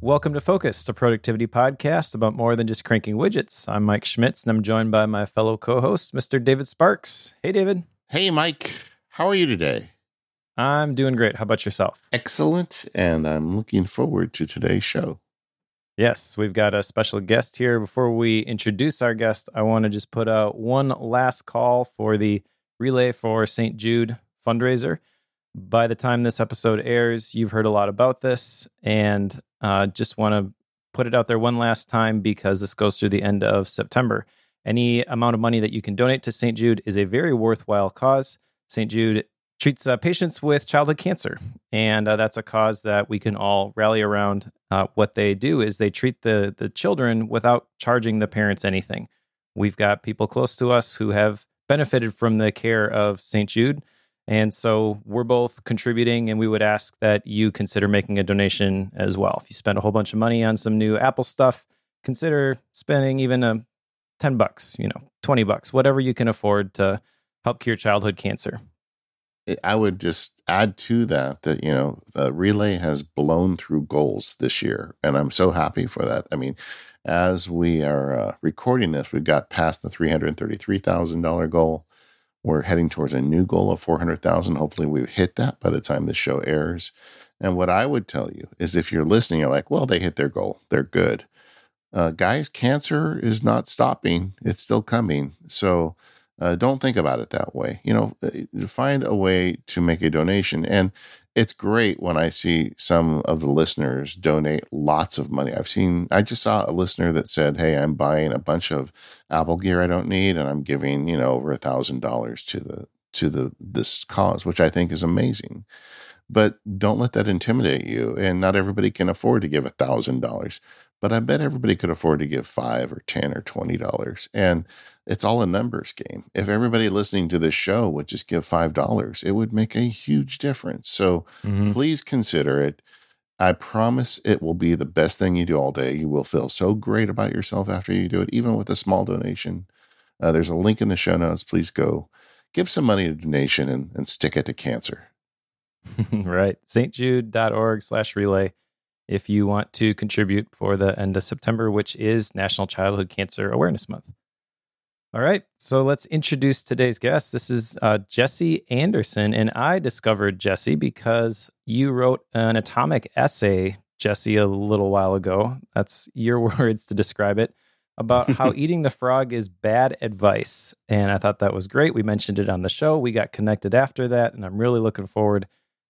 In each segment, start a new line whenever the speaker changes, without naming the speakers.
Welcome to Focused, the productivity podcast about more than just cranking widgets. I'm Mike Schmitz, and I'm joined by my fellow co host, Mr. David Sparks. Hey, David.
Hey, Mike. How are you today?
I'm doing great. How about yourself?
Excellent. And I'm looking forward to today's show.
Yes, we've got a special guest here. Before we introduce our guest, I want to just put out one last call for the Relay for St. Jude fundraiser. By the time this episode airs, you've heard a lot about this, and uh, just want to put it out there one last time because this goes through the end of September. Any amount of money that you can donate to St. Jude is a very worthwhile cause. St. Jude treats uh, patients with childhood cancer, and uh, that's a cause that we can all rally around. Uh, what they do is they treat the the children without charging the parents anything. We've got people close to us who have benefited from the care of St. Jude. And so we're both contributing, and we would ask that you consider making a donation as well. If you spend a whole bunch of money on some new Apple stuff, consider spending even a 10 bucks, you know, 20 bucks, whatever you can afford to help cure childhood cancer.
I would just add to that that, you know, the relay has blown through goals this year. And I'm so happy for that. I mean, as we are uh, recording this, we've got past the $333,000 goal. We're heading towards a new goal of 400,000. Hopefully we've hit that by the time the show airs. And what I would tell you is if you're listening, you're like, well, they hit their goal. They're good. Uh, guys, cancer is not stopping. It's still coming. So uh, don't think about it that way. You know, uh, find a way to make a donation. And it's great when I see some of the listeners donate lots of money. I've seen, I just saw a listener that said, Hey, I'm buying a bunch of Apple gear I don't need, and I'm giving, you know, over a thousand dollars to the, to the, this cause, which I think is amazing. But don't let that intimidate you. And not everybody can afford to give a thousand dollars but I bet everybody could afford to give five or ten or twenty dollars. And it's all a numbers game. If everybody listening to this show would just give five dollars, it would make a huge difference. So mm-hmm. please consider it. I promise it will be the best thing you do all day. You will feel so great about yourself after you do it, even with a small donation. Uh, there's a link in the show notes. Please go give some money to donation and, and stick it to cancer.
right. stjude.org slash relay if you want to contribute for the end of September, which is National Childhood Cancer Awareness Month. All right, so let's introduce today's guest. This is uh, Jesse Anderson, and I discovered Jesse because you wrote an atomic essay, Jesse, a little while ago. That's your words to describe it about how eating the frog is bad advice. And I thought that was great. We mentioned it on the show. We got connected after that, and I'm really looking forward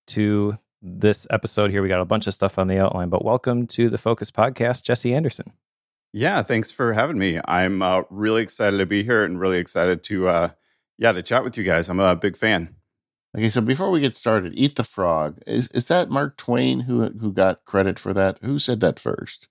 to this episode here. We got a bunch of stuff on the outline, but welcome to the Focused Podcast, Jesse Anderson.
Yeah, thanks for having me. I'm uh, really excited to be here and really excited to, uh, yeah, to chat with you guys. I'm a big fan.
Okay, so before we get started, "Eat the Frog" is is that Mark Twain who who got credit for that? Who said that first?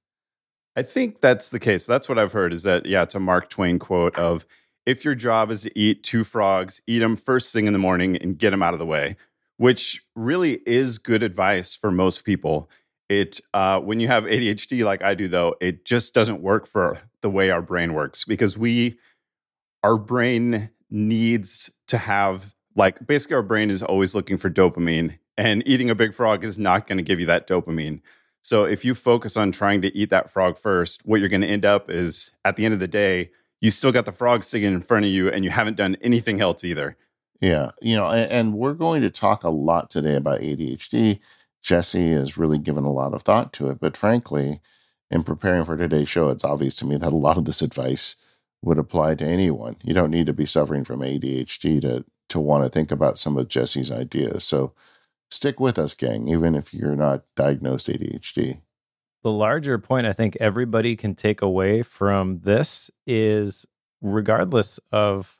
I think that's the case. That's what I've heard. Is that yeah? It's a Mark Twain quote of if your job is to eat two frogs, eat them first thing in the morning and get them out of the way which really is good advice for most people. It uh, when you have ADHD like I do, though, it just doesn't work for the way our brain works because we, our brain needs to have like basically our brain is always looking for dopamine, and eating a big frog is not going to give you that dopamine. So if you focus on trying to eat that frog first, what you're going to end up is at the end of the day, you still got the frog sitting in front of you, and you haven't done anything else either.
Yeah, you know, and, and, we're going to talk a lot today about ADHD. Jesse has really given a lot of thought to it, but frankly, in preparing for today's show, it's obvious to me that a lot of this advice would apply to anyone. You don't need to be suffering from ADHD to to want to think about some of Jesse's ideas. So stick with us, gang, even if you're not diagnosed ADHD.
The larger point I think everybody can take away from this is regardless of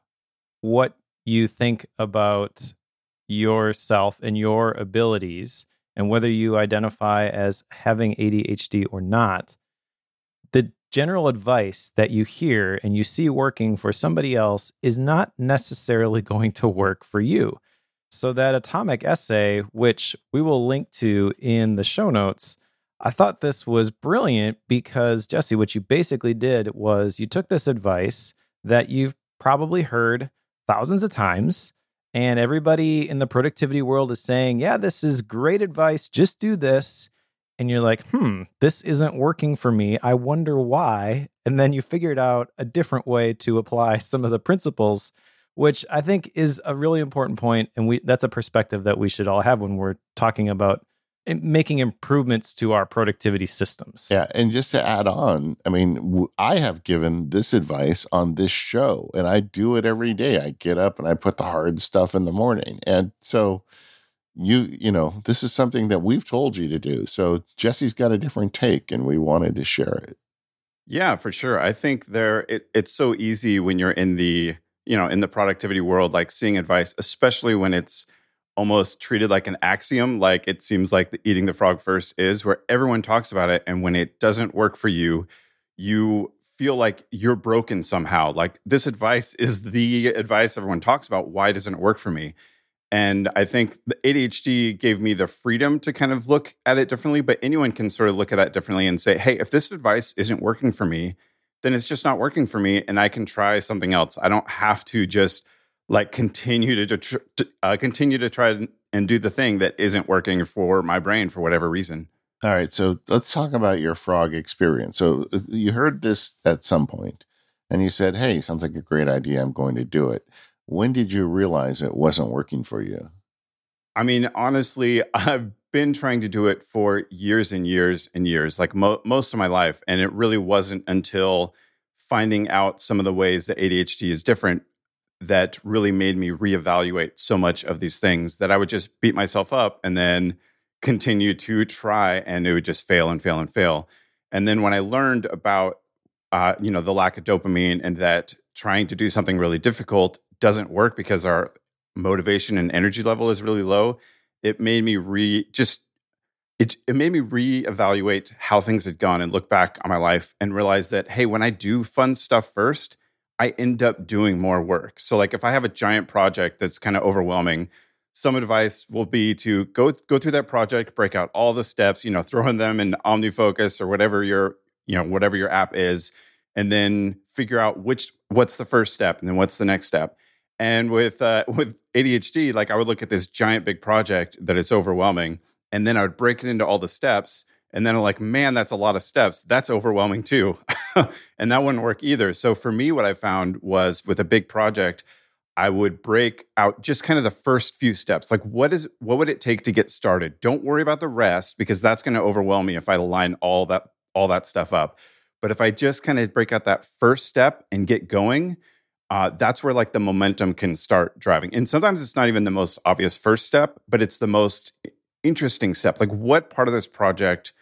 what you think about yourself and your abilities and whether you identify as having ADHD or not, the general advice that you hear and you see working for somebody else is not necessarily going to work for you. So, that atomic essay, which we will link to in the show notes, I thought this was brilliant because, Jesse, what you basically did was you took this advice that you've probably heard thousands of times. And everybody in the productivity world is saying, yeah, this is great advice. Just do this. and you're like, hmm, this isn't working for me. I wonder why. And then you figured out a different way to apply some of the principles, which I think is a really important point. And we that's a perspective that we should all have when we're talking about making improvements to our productivity systems.
Yeah, and just to add on, I mean, I have given this advice on this show, and I do it every day. I get up and I put the hard stuff in the morning, and so you, you know, this is something that we've told you to do. So Jesse's got a different take, and we wanted to share it.
Yeah, for sure. I think there it, it's so easy when you're in the you know in the productivity world, like seeing advice, especially when it's almost treated like an axiom, like it seems like the eating the frog first is, where everyone talks about it. And when it doesn't work for you, you feel like you're broken somehow. Like this advice is the advice everyone talks about. Why doesn't it work for me? And I think the ADHD gave me the freedom to kind of look at it differently, but anyone can sort of look at that differently and say, hey, if this advice isn't working for me, then it's just not working for me and I can try something else. I don't have to just like continue to, to uh, continue to try and do the thing that isn't working for my brain for whatever reason.
All right, so let's talk about your frog experience. So uh, you heard this at some point, and you said, "Hey, sounds like a great idea. I'm going to do it." When did you realize it wasn't working for you?
I mean, honestly, I've been trying to do it for years and years and years, like mo- most of my life, and it really wasn't until finding out some of the ways that ADHD is different that really made me reevaluate so much of these things that I would just beat myself up and then continue to try and it would just fail and fail and fail. And then when I learned about uh, you know the lack of dopamine and that trying to do something really difficult doesn't work because our motivation and energy level is really low, it made me re just it, it made me reevaluate how things had gone and look back on my life and realize that hey when i do fun stuff first I end up doing more work. So like if I have a giant project that's kind of overwhelming, some advice will be to go go through that project, break out all the steps, you know, throw in them in OmniFocus or whatever your, you know, whatever your app is, and then figure out which what's the first step and then what's the next step. And with uh, with ADHD, like I would look at this giant big project that is overwhelming, and then I would break it into all the steps and then I'm like, man, that's a lot of steps. That's overwhelming too. and that wouldn't work either. So for me, what I found was with a big project, I would break out just kind of the first few steps. Like what is what would it take to get started? Don't worry about the rest because that's going to overwhelm me if I line all that all that stuff up. But if I just kind of break out that first step and get going, uh, that's where like the momentum can start driving. And sometimes it's not even the most obvious first step, but it's the most interesting step. Like what part of this project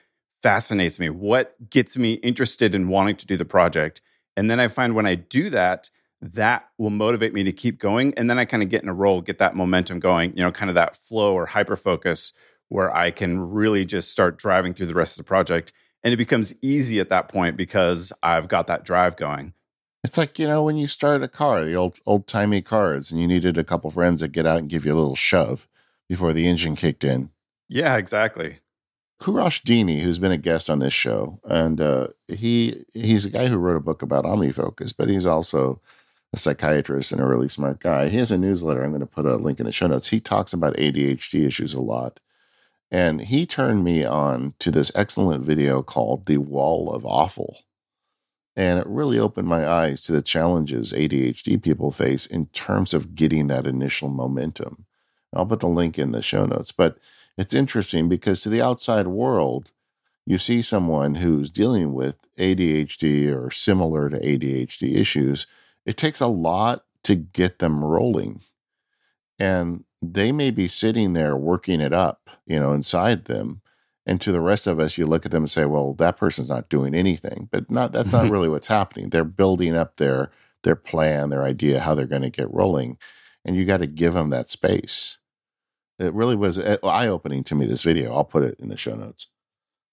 fascinates me? What gets me interested in wanting to do the project? And then I find when I do that, that will motivate me to keep going. And then I kind of get in a roll, get that momentum going, you know, kind of that flow or hyper focus where I can really just start driving through the rest of the project. And it becomes easy at that point because I've got that drive going.
It's like, you know, when you start a car, the old old timey cars, and you needed a couple friends that get out and give you a little shove before the engine kicked in.
Yeah, exactly.
Kourosh Dini, who's been a guest on this show, and uh, he he's a guy who wrote a book about OmniFocus, but he's also a psychiatrist and a really smart guy. He has a newsletter. I'm going to put a link in the show notes. He talks about ADHD issues a lot. And he turned me on to this excellent video called The Wall of Awful. And it really opened my eyes to the challenges ADHD people face in terms of getting that initial momentum. I'll put the link in the show notes. But it's interesting because to the outside world, you see someone who's dealing with ADHD or similar to ADHD issues, it takes a lot to get them rolling. And they may be sitting there working it up, you know, inside them. And to the rest of us, you look at them and say, well, that person's not doing anything. But not that's not really what's happening. They're building up their their plan, their idea, how they're going to get rolling. And you got to give them that space. It really was uh, eye opening to me. This video, I'll put it in the show notes.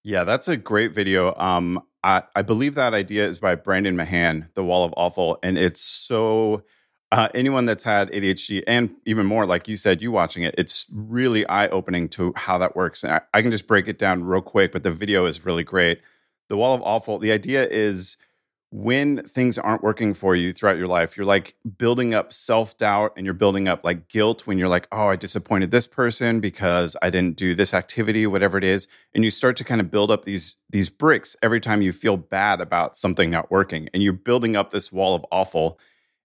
Yeah, that's a great video. Um, I, I believe that idea is by Brendan Mahan, The Wall of Awful, and it's so. Uh, anyone that's had ADHD and even more, like you said, you watching it, it's really eye opening to how that works. And I, I can just break it down real quick, but the video is really great. The Wall of Awful, the idea is when things aren't working for you throughout your life, you're like building up self doubt and you're building up like guilt when you're like, oh, I disappointed this person because I didn't do this activity, whatever it is. And you start to kind of build up these these bricks every time you feel bad about something not working. And you're building up this wall of awful.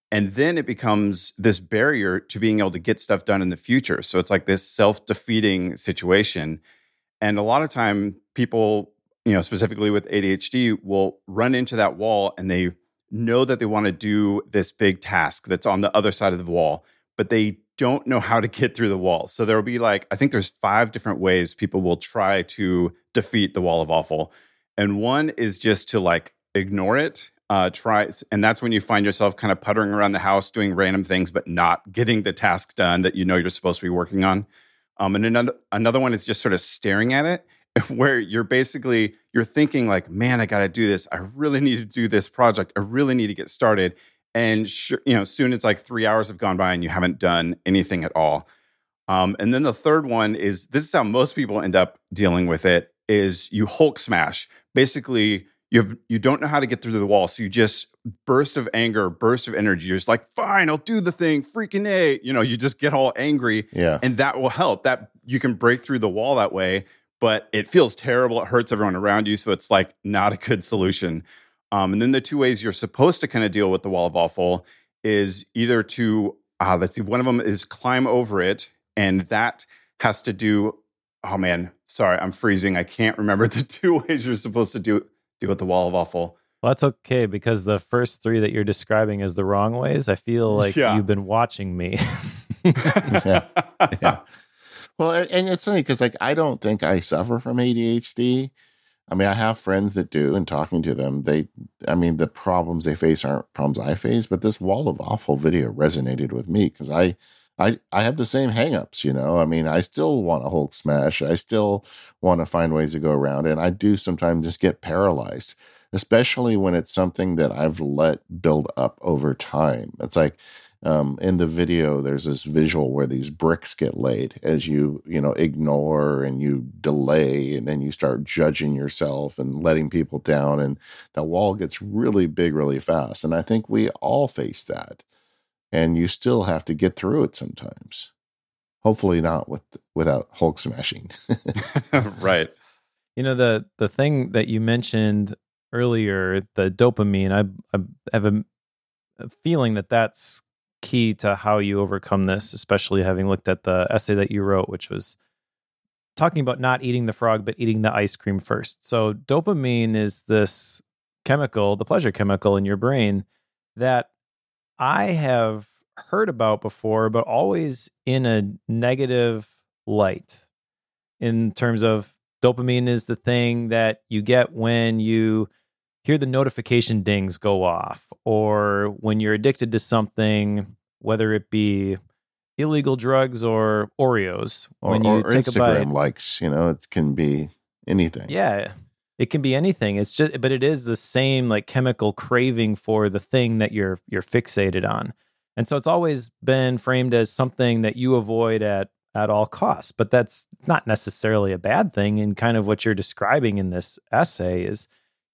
And then it becomes this barrier to being able to get stuff done in the future. So it's like this self defeating situation. And a lot of time people you know, specifically with ADHD, will run into that wall and they know that they want to do this big task that's on the other side of the wall, but they don't know how to get through the wall. So there'll be like, I think there's five different ways people will try to defeat the wall of awful. And one is just to like ignore it. Uh, try, and that's when you find yourself kind of puttering around the house doing random things, but not getting the task done that you know you're supposed to be working on. Um, and another another one is just sort of staring at it where you're basically you're thinking like man i got to do this. I really need to do this project. I really need to get started. And sure, you know soon it's like three hours have gone by and you haven't done anything at all. Um, and then the third one is this is how most people end up dealing with it is you hulk smash. Basically you have you don't know how to get through the wall so you just burst of anger burst of energy. You're just like fine i'll do the thing. Freaking a. You know you just get all angry
yeah.
and that will help. That you can break through the wall that way but it feels terrible. It hurts everyone around you. So it's like not a good solution. Um, and then the two ways you're supposed to kind of deal with the wall of awful is either to, uh, let's see, one of them is climb over it. And that has to do, oh man, sorry, I'm freezing. I can't remember the two ways you're supposed to do deal with the wall of awful.
Well, that's okay because the first three that you're describing as the wrong ways, I feel like yeah. you've been watching me.
yeah. yeah. Well, and it's funny because like I don't think I suffer from ADHD. I mean, I have friends that do, and talking to them, they, I mean, the problems they face aren't problems I face, but this wall of awful video resonated with me because I, I, I have the same hangups, you know. I mean, I still want to Hulk smash. I still want to find ways to go around, and I do sometimes just get paralyzed, especially when it's something that I've let build up over time. It's like um, in the video there's this visual where these bricks get laid as you you know ignore and you delay and then you start judging yourself and letting people down and the wall gets really big really fast and i think we all face that and you still have to get through it sometimes. Hopefully not with without hulk smashing.
Right.
You know the the thing that you mentioned earlier the dopamine i, I have a, a feeling that that's key to how you overcome this, especially having looked at the essay that you wrote, which was talking about not eating the frog, but eating the ice cream first. So, dopamine is this chemical, the pleasure chemical in your brain that I have heard about before, but always in a negative light in terms of dopamine is the thing that you get when you hear the notification dings go off, or when you're addicted to something, whether it be illegal drugs or Oreos.
Or,
when
you or take Instagram a bite, likes, you know, it can be anything.
Yeah. It can be anything. It's just but it is the same like chemical craving for the thing that you're you're fixated on. And so it's always been framed as something that you avoid at at all costs. But that's not necessarily a bad thing. And kind of what you're describing in this essay is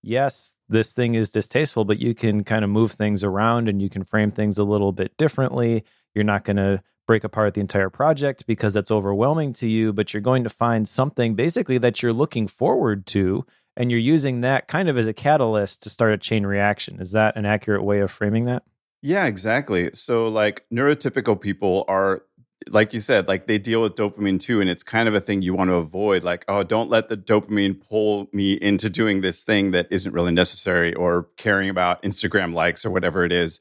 yes, this thing is distasteful, but you can kind of move things around and you can frame things a little bit differently. You're not going to break apart the entire project because that's overwhelming to you, but you're going to find something basically that you're looking forward to. And you're using that kind of as a catalyst to start a chain reaction. Is that an accurate way of framing that?
Yeah, exactly. So, like, neurotypical people are like you said, like they deal with dopamine too, and it's kind of a thing you want to avoid. Like, oh, don't let the dopamine pull me into doing this thing that isn't really necessary, or caring about Instagram likes or whatever it is.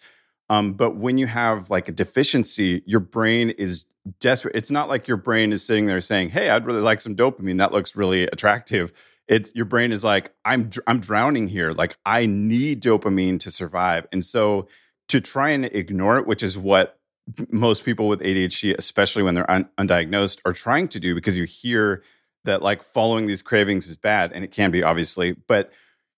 Um, but when you have like a deficiency, your brain is desperate. It's not like your brain is sitting there saying, "Hey, I'd really like some dopamine. That looks really attractive." It your brain is like, "I'm I'm drowning here. Like I need dopamine to survive." And so to try and ignore it, which is what most people with ADHD, especially when they're un- undiagnosed, are trying to do because you hear that like following these cravings is bad, and it can be obviously, but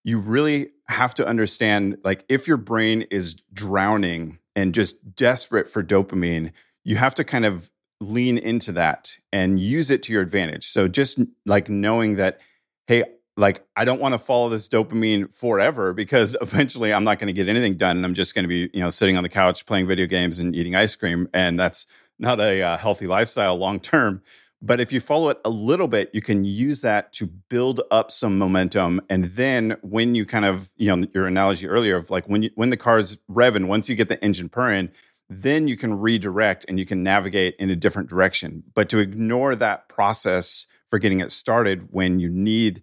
you really have to understand like if your brain is drowning and just desperate for dopamine, you have to kind of lean into that and use it to your advantage. So just like knowing that, hey, like I don't want to follow this dopamine forever because eventually I'm not going to get anything done and I'm just going to be, you know, sitting on the couch playing video games and eating ice cream and that's not a uh, healthy lifestyle long term. But if you follow it a little bit, you can use that to build up some momentum. And then when you kind of, you know, your analogy earlier of like when you when the car's revving, once you get the engine purring, then you can redirect and you can navigate in a different direction. But to ignore that process for getting it started when you need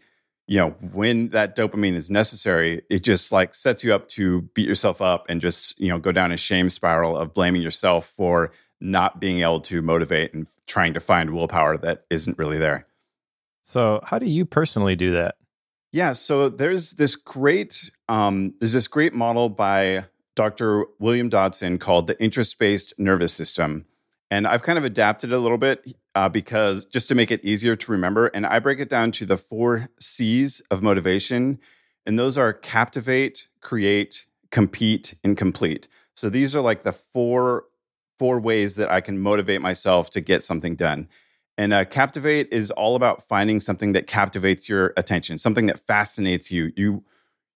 you know when that dopamine is necessary it just like sets you up to beat yourself up and just you know go down a shame spiral of blaming yourself for not being able to motivate and trying to find willpower that isn't really there.
So how do you personally do that?
Yeah so there's this great um, there's this great model by dr william dodson called the interest-based nervous system and I've kind of adapted a little bit uh, because just to make it easier to remember. And I break it down to the four C's of motivation. And those are captivate, create, compete, and complete. So these are like the four four ways that I can motivate myself to get something done. And uh, captivate is all about finding something that captivates your attention, something that fascinates you. You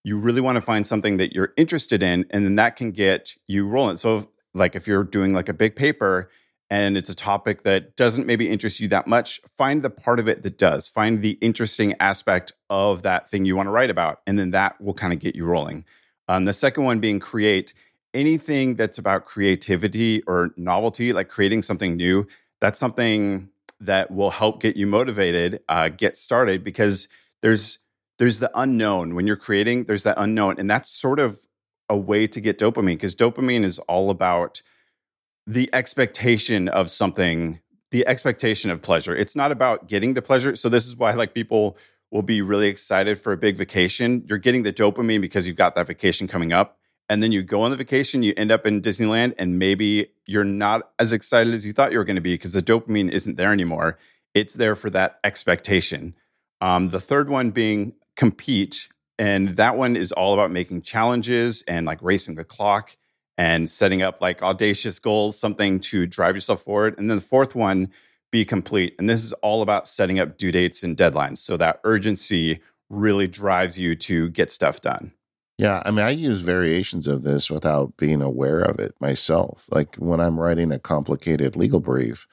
you really want to find something that you're interested in, and then that can get you rolling. So, like if you're doing like a big paper and it's a topic that doesn't maybe interest you that much, find the part of it that does. Find the interesting aspect of that thing you want to write about, and then that will kind of get you rolling. Um, the second one being create anything that's about creativity or novelty, like creating something new. That's something that will help get you motivated, uh, get started because there's there's the unknown when you're creating. There's that unknown, and that's sort of a way to get dopamine because dopamine is all about the expectation of something, the expectation of pleasure. It's not about getting the pleasure. So this is why like people will be really excited for a big vacation. You're getting the dopamine because you've got that vacation coming up. And then you go on the vacation, you end up in Disneyland, and maybe you're not as excited as you thought you were going to be because the dopamine isn't there anymore. It's there for that expectation. Um, the third one being compete. And that one is all about making challenges and like racing the clock and setting up like audacious goals, something to drive yourself forward. And then the fourth one, be complete. And this is all about setting up due dates and deadlines. So that urgency really drives you to get stuff done.
Yeah, I mean, I use variations of this without being aware of it myself. Like when I'm writing a complicated legal brief,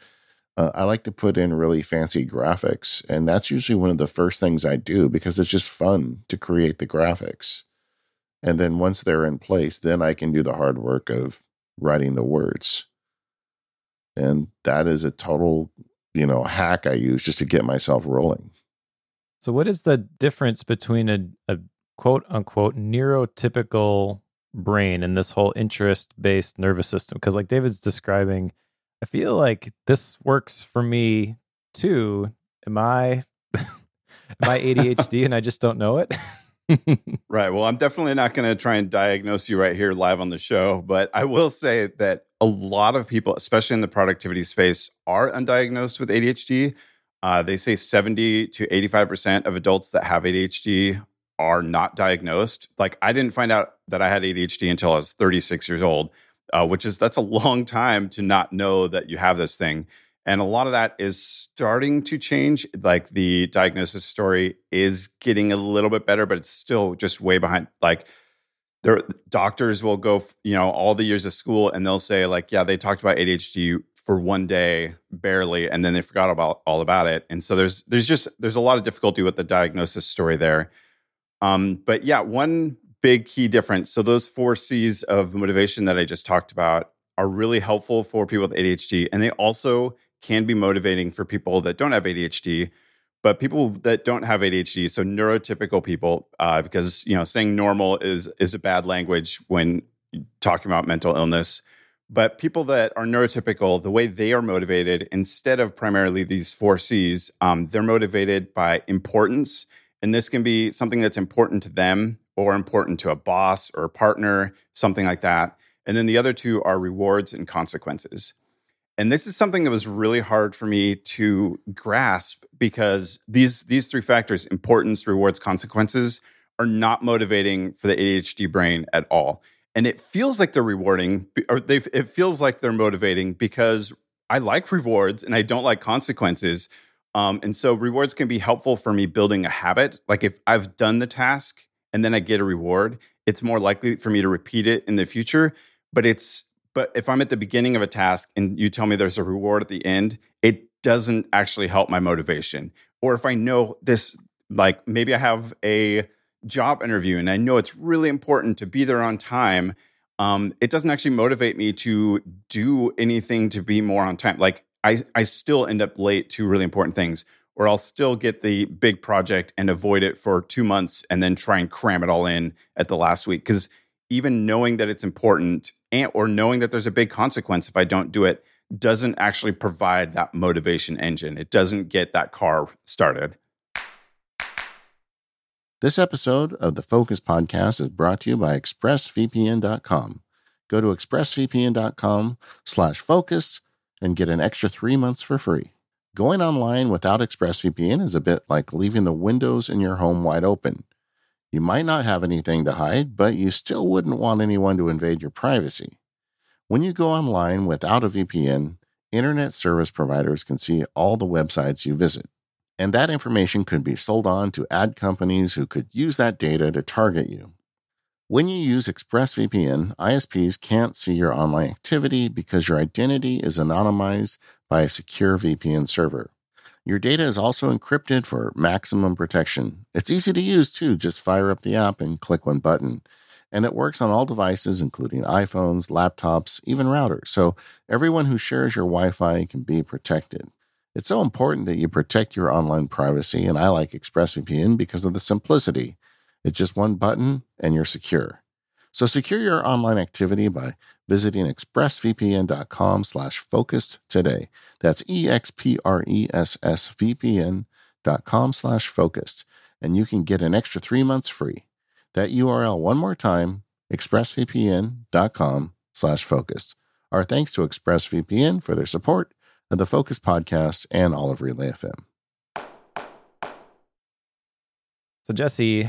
uh, I like to put in really fancy graphics. And that's usually one of the first things I do because it's just fun to create the graphics. And then once they're in place, then I can do the hard work of writing the words. And that is a total, you know, hack I use just to get myself rolling.
So, what is the difference between a, a quote unquote neurotypical brain and this whole interest based nervous system? Because, like David's describing, I feel like this works for me too. Am I am I ADHD and I just don't know it?
right. Well, I'm definitely not going to try and diagnose you right here live on the show, but I will say that a lot of people, especially in the productivity space, are undiagnosed with ADHD. Uh, they say 70 to 85% of adults that have ADHD are not diagnosed. Like, I didn't find out that I had ADHD until I was 36 years old, uh, which is that's a long time to not know that you have this thing. And a lot of that is starting to change. Like the diagnosis story is getting a little bit better, but it's still just way behind. Like their doctors will go, you know, all the years of school and they'll say, like, yeah, they talked about ADHD for one day barely and then they forgot about all about it and so there's there's just there's a lot of difficulty with the diagnosis story there um, but yeah one big key difference so those four c's of motivation that i just talked about are really helpful for people with adhd and they also can be motivating for people that don't have ADHD, but people that don't have ADHD, so neurotypical people, uh, because you know saying normal is is a bad language when talking about mental illness. But people that are neurotypical, the way they are motivated, instead of primarily these four C's, um, they're motivated by importance, and this can be something that's important to them or important to a boss or a partner, something like that. And then the other two are rewards and consequences. And this is something that was really hard for me to grasp because these these three factors importance, rewards, consequences are not motivating for the ADHD brain at all. And it feels like they're rewarding or they it feels like they're motivating because I like rewards and I don't like consequences. Um, and so rewards can be helpful for me building a habit. Like if I've done the task and then I get a reward, it's more likely for me to repeat it in the future. But it's but if I'm at the beginning of a task and you tell me there's a reward at the end, it doesn't actually help my motivation. Or if I know this, like maybe I have a job interview and I know it's really important to be there on time, um, it doesn't actually motivate me to do anything to be more on time. Like I, I still end up late to really important things, or I'll still get the big project and avoid it for two months and then try and cram it all in at the last week. Because even knowing that it's important and or knowing that there's a big consequence if I don't do it doesn't actually provide that motivation engine. It doesn't get that car started.
This episode of the Focused Podcast is brought to you by ExpressVPN.com. Go to ExpressVPN.com slash focus and get an extra three months for free. Going online without ExpressVPN is a bit like leaving the windows in your home wide open. You might not have anything to hide, but you still wouldn't want anyone to invade your privacy. When you go online without a VPN, internet service providers can see all the websites you visit. And that information could be sold on to ad companies who could use that data to target you. When you use ExpressVPN, ISPs can't see your online activity because your identity is anonymized by a secure VPN server. Your data is also encrypted for maximum protection. It's easy to use too. Just fire up the app and click one button. And it works on all devices, including iPhones, laptops, even routers. So everyone who shares your Wi Fi can be protected. It's so important that you protect your online privacy, and I like ExpressVPN because of the simplicity. It's just one button and you're secure. So secure your online activity by visiting expressvpn.com slash focused today. That's E-X-P-R-E-S-S-V-P-N dot com slash focused. And you can get an extra three months free. That URL one more time, expressvpn.com slash focused. Our thanks to ExpressVPN for their support of the Focused Podcast and all of Relay FM.
So, Jesse,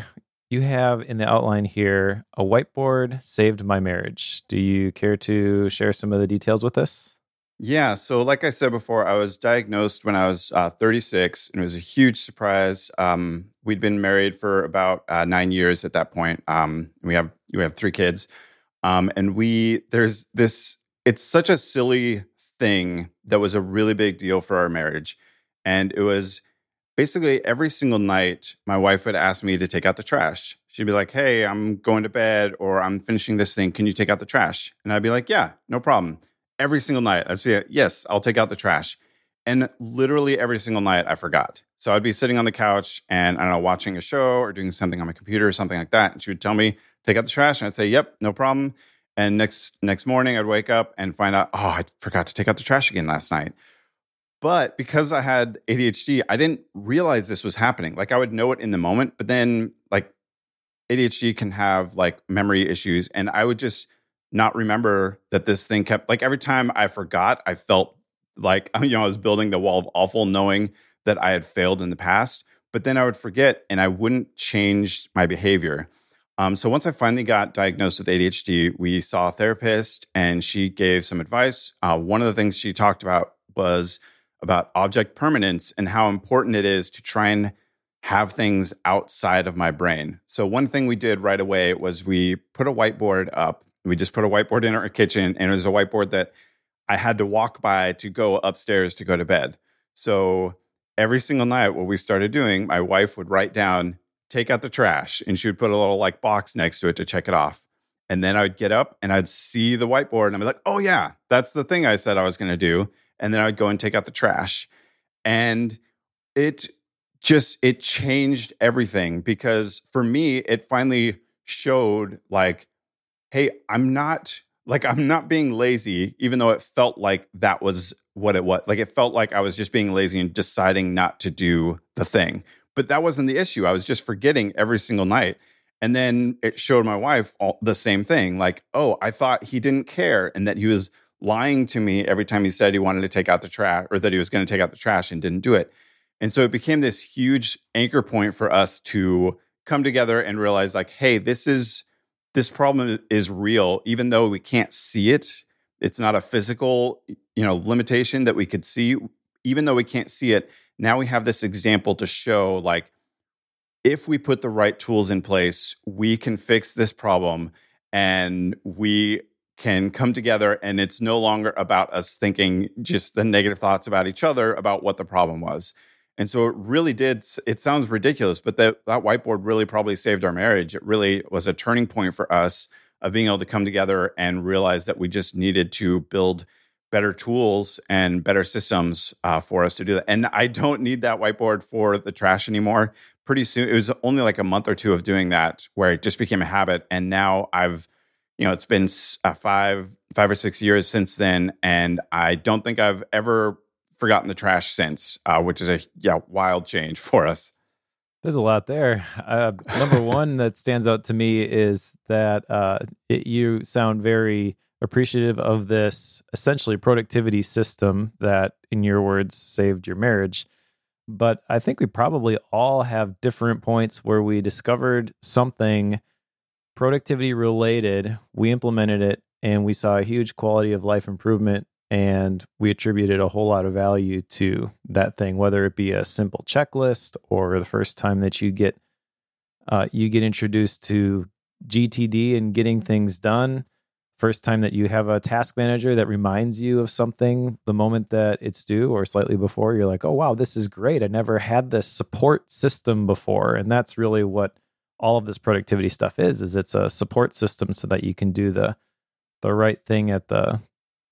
you have in the outline here a whiteboard saved my marriage. Do you care to share some of the details with us?
Yeah. So, like I said before, I was diagnosed when I was uh, 36, and it was a huge surprise. Um, we'd been married for about uh, nine years at that point. Um, we have we have three kids, um, and we there's this. It's such a silly thing that was a really big deal for our marriage, and it was basically every single night my wife would ask me to take out the trash. She'd be like, "Hey, I'm going to bed, or I'm finishing this thing. Can you take out the trash?" And I'd be like, "Yeah, no problem." every single night I'd say, Yes, I'll take out the trash. And literally every single night I forgot. So I'd be sitting on the couch and I don't know, watching a show or doing something on my computer or something like that. And she would tell me, take out the trash. And I'd say, Yep, no problem. And next next morning I'd wake up and find out, oh, I forgot to take out the trash again last night. But because I had ADHD, I didn't realize this was happening. Like I would know it in the moment, but then like ADHD can have like memory issues. And I would just not remember that this thing kept like every time I forgot, I felt like you know I was building the wall of awful, knowing that I had failed in the past. But then I would forget, and I wouldn't change my behavior. Um, so once I finally got diagnosed with ADHD, we saw a therapist, and she gave some advice. Uh, one of the things she talked about was about object permanence and how important it is to try and have things outside of my brain. So one thing we did right away was we put a whiteboard up we just put a whiteboard in our kitchen, and it was a whiteboard that I had to walk by to go upstairs to go to bed. So every single night, what we started doing, my wife would write down, take out the trash, and she would put a little like box next to it to check it off. And then I would get up and I'd see the whiteboard and I'd be like, oh, yeah, that's the thing I said I was going to do. And then I would go and take out the trash. And it just, it changed everything because for me, it finally showed like, hey, I'm not like I'm not being lazy, even though it felt like that was what it was. Like it felt like I was just being lazy and deciding not to do the thing. But that wasn't the issue. I was just forgetting every single night. And then it showed my wife all, the same thing like, oh, I thought he didn't care and that he was lying to me every time he said he wanted to take out the trash or that he was going to take out the trash and didn't do it. And so it became this huge anchor point for us to come together and realize, like, hey, this is this problem is real, even though we can't see it. It's not a physical, you know, limitation that we could see. Even though we can't see it, now we have this example to show like if we put the right tools in place, we can fix this problem and we can come together and it's no longer about us thinking just the negative thoughts about each other about what the problem was. And so it really did it sounds ridiculous, but that that whiteboard really probably saved our marriage. It really was a turning point for us of being able to come together and realize that we just needed to build better tools and better systems uh, for us to do that. And I don't need that whiteboard for the trash anymore. Pretty soon, it was only like a month or two of doing that where it just became a habit. And now I've, you know, it's been uh, five, five or six years since then, and I don't think I've ever forgotten the trash since, uh, which is a yeah wild change for us.
There's a lot there. Uh, number one that stands out to me is that uh, it, you sound very appreciative of this essentially productivity system that, in your words, saved your marriage. But I think we probably all have different points where we discovered something productivity related, we implemented it, and we saw a huge quality of life improvement. And we attributed a whole lot of value to that thing, whether it be a simple checklist or the first time that you get uh, you get introduced to GTD and getting things done first time that you have a task manager that reminds you of something the moment that it's due or slightly before, you're like, oh, wow, this is great. I never had this support system before. And that's really what all of this productivity stuff is, is it's a support system so that you can do the the right thing at the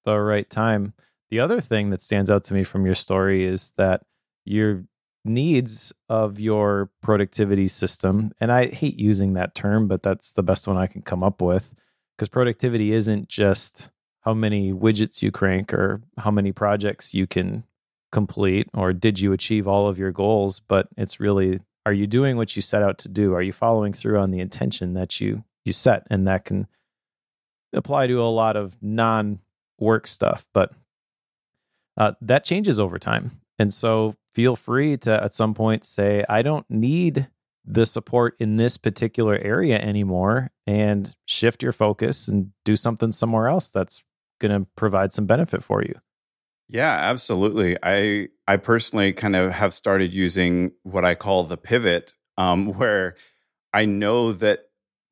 the right time. The other thing that stands out to me from your story is that your needs of your productivity system, and I hate using that term, but that's the best one I can come up with because productivity isn't just how many widgets you crank or how many projects you can complete or did you achieve all of your goals but it's really are you doing what you set out to do? Are you following through on the intention that you you set? And that can apply to a lot of non work stuff but uh, that changes over time. And so feel free to at some point say i don't need the support in this particular area anymore and shift your focus and do something somewhere else that's going to provide some benefit for you.
Yeah, absolutely. I I personally kind of have started using what I call the pivot, um, where I know that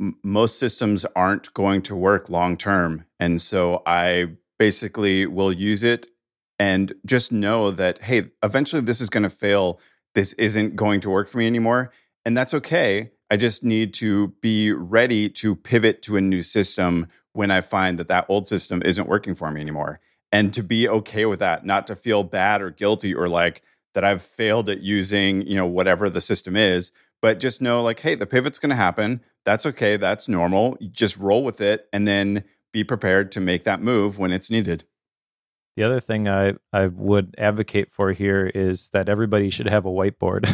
m- most systems aren't going to work long term, and so I basically will use it and just know that hey, eventually this is going to fail. This isn't going to work for me anymore, and that's okay. I just need to be ready to pivot to a new system when I find that that old system isn't working for me anymore. And to be okay with that, not to feel bad or guilty or like that I've failed at using, you know, whatever the system is, but just know like, hey, the pivot's going to happen. That's okay. That's normal. You just roll with it and then be prepared to make that move when it's needed.
The other thing I, I would advocate for here is that everybody should have a whiteboard.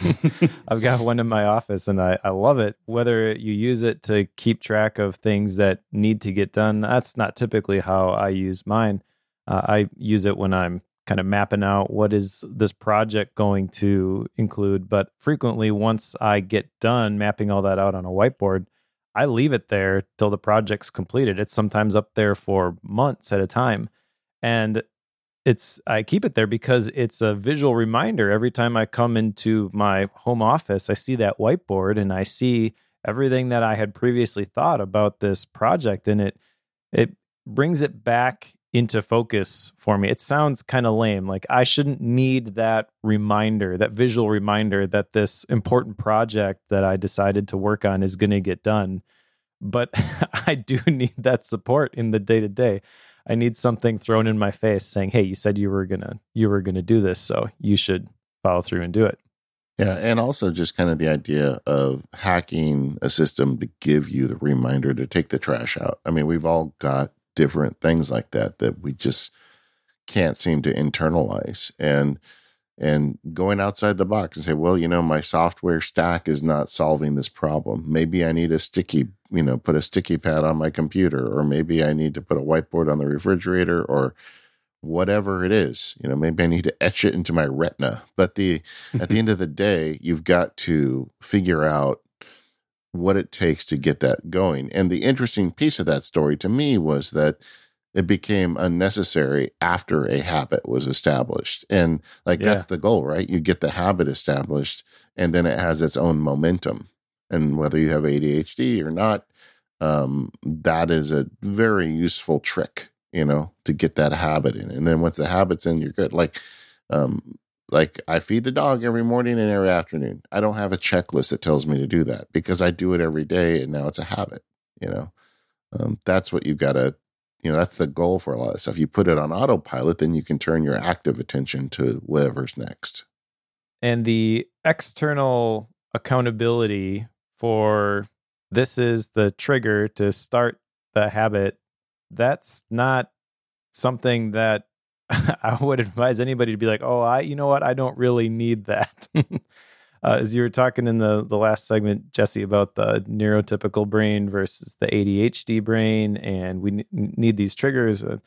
I've got one in my office and I, I love it. Whether you use it to keep track of things that need to get done, that's not typically how I use mine. Uh, I use it when I'm kind of mapping out what is this project going to include. But frequently, once I get done mapping all that out on a whiteboard, I leave it there till the project's completed. It's sometimes up there for months at a time. And it's I keep it there because it's a visual reminder every time I come into my home office I see that whiteboard and I see everything that I had previously thought about this project and it it brings it back into focus for me. It sounds kind of lame like I shouldn't need that reminder, that visual reminder that this important project that I decided to work on is going to get done. But I do need that support in the day to day. I need something thrown in my face saying, "Hey, you said you were gonna you were gonna do this, so you should follow through and do it."
Yeah, and also just kind of the idea of hacking a system to give you the reminder to take the trash out. I mean, we've all got different things like that that we just can't seem to internalize and and going outside the box and say, well, you know, my software stack is not solving this problem. Maybe I need a sticky, you know, put a sticky pad on my computer, or maybe I need to put a whiteboard on the refrigerator, or whatever it is. You know, maybe I need to etch it into my retina. But the at the end of the day, you've got to figure out what it takes to get that going. And the interesting piece of that story to me was that it became unnecessary after a habit was established. And like
Yeah.
that's the goal, right? You get the habit established and then it has its own momentum. And whether you have ADHD or not, um, that is a very useful trick, you know, to get that habit in. And then once the habit's in, you're good. Like, um, like I feed the dog every morning and every afternoon. I don't have a checklist that tells me to do that because I do it every day and now it's a habit, you know. Um, that's what you got to, you know, that's the goal for a lot of stuff. You put it on autopilot, then you can turn your active attention to whatever's next.
and the external accountability for this is the trigger to start the habit that's not something that i would advise anybody to be like oh i you know what i don't really need that uh, as you were talking in the the last segment jesse about the neurotypical brain versus the adhd brain and we n- need these triggers uh,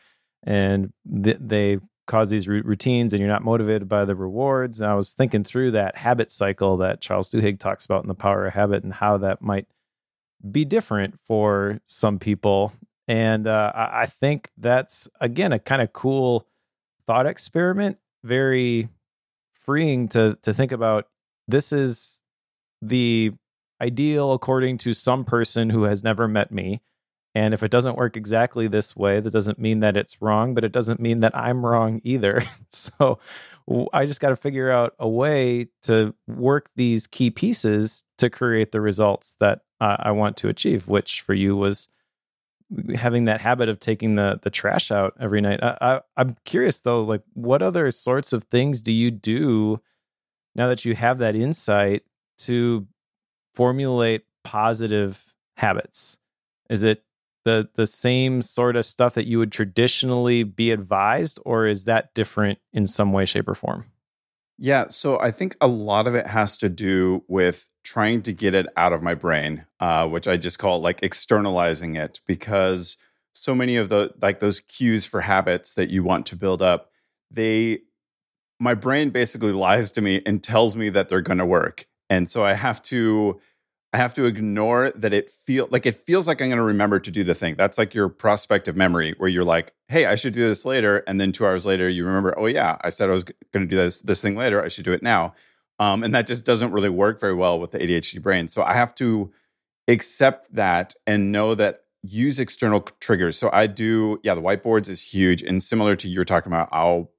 and th- they cause these ru- routines and you're not motivated by the rewards. And I was thinking through that habit cycle that Charles Duhigg talks about in The Power of Habit and how that might be different for some people. And uh, I I think that's, again, a kind of cool thought experiment, very freeing to, to think about. This is the ideal according to some person who has never met me. And if it doesn't work exactly this way, that doesn't mean that it's wrong, but it doesn't mean that I'm wrong either. so I just got to figure out a way to work these key pieces to create the results that uh, I want to achieve, which for you was having that habit of taking the the trash out every night. I, I, I'm curious though, like what other sorts of things do you do now that you have that insight to formulate positive habits? Is it the the same sort of stuff that you would traditionally be advised, or is that different in some way, shape, or form?
Yeah, so I think a lot of it has to do with trying to get it out of my brain, uh, which I just call like externalizing it, because so many of the like those cues for habits that you want to build up, they my brain basically lies to me and tells me that they're going to work, and so I have to I have to ignore that it feel like it feels like I'm going to remember to do the thing. That's like your prospective memory where you're like, "Hey, I should do this later," and then 2 hours later you remember, "Oh yeah, I said I was going to do this this thing later. I should do it now." Um, and that just doesn't really work very well with the ADHD brain. So I have to accept that and know that use external triggers. So I do, yeah, the whiteboards is huge. And similar to you're talking about, I'll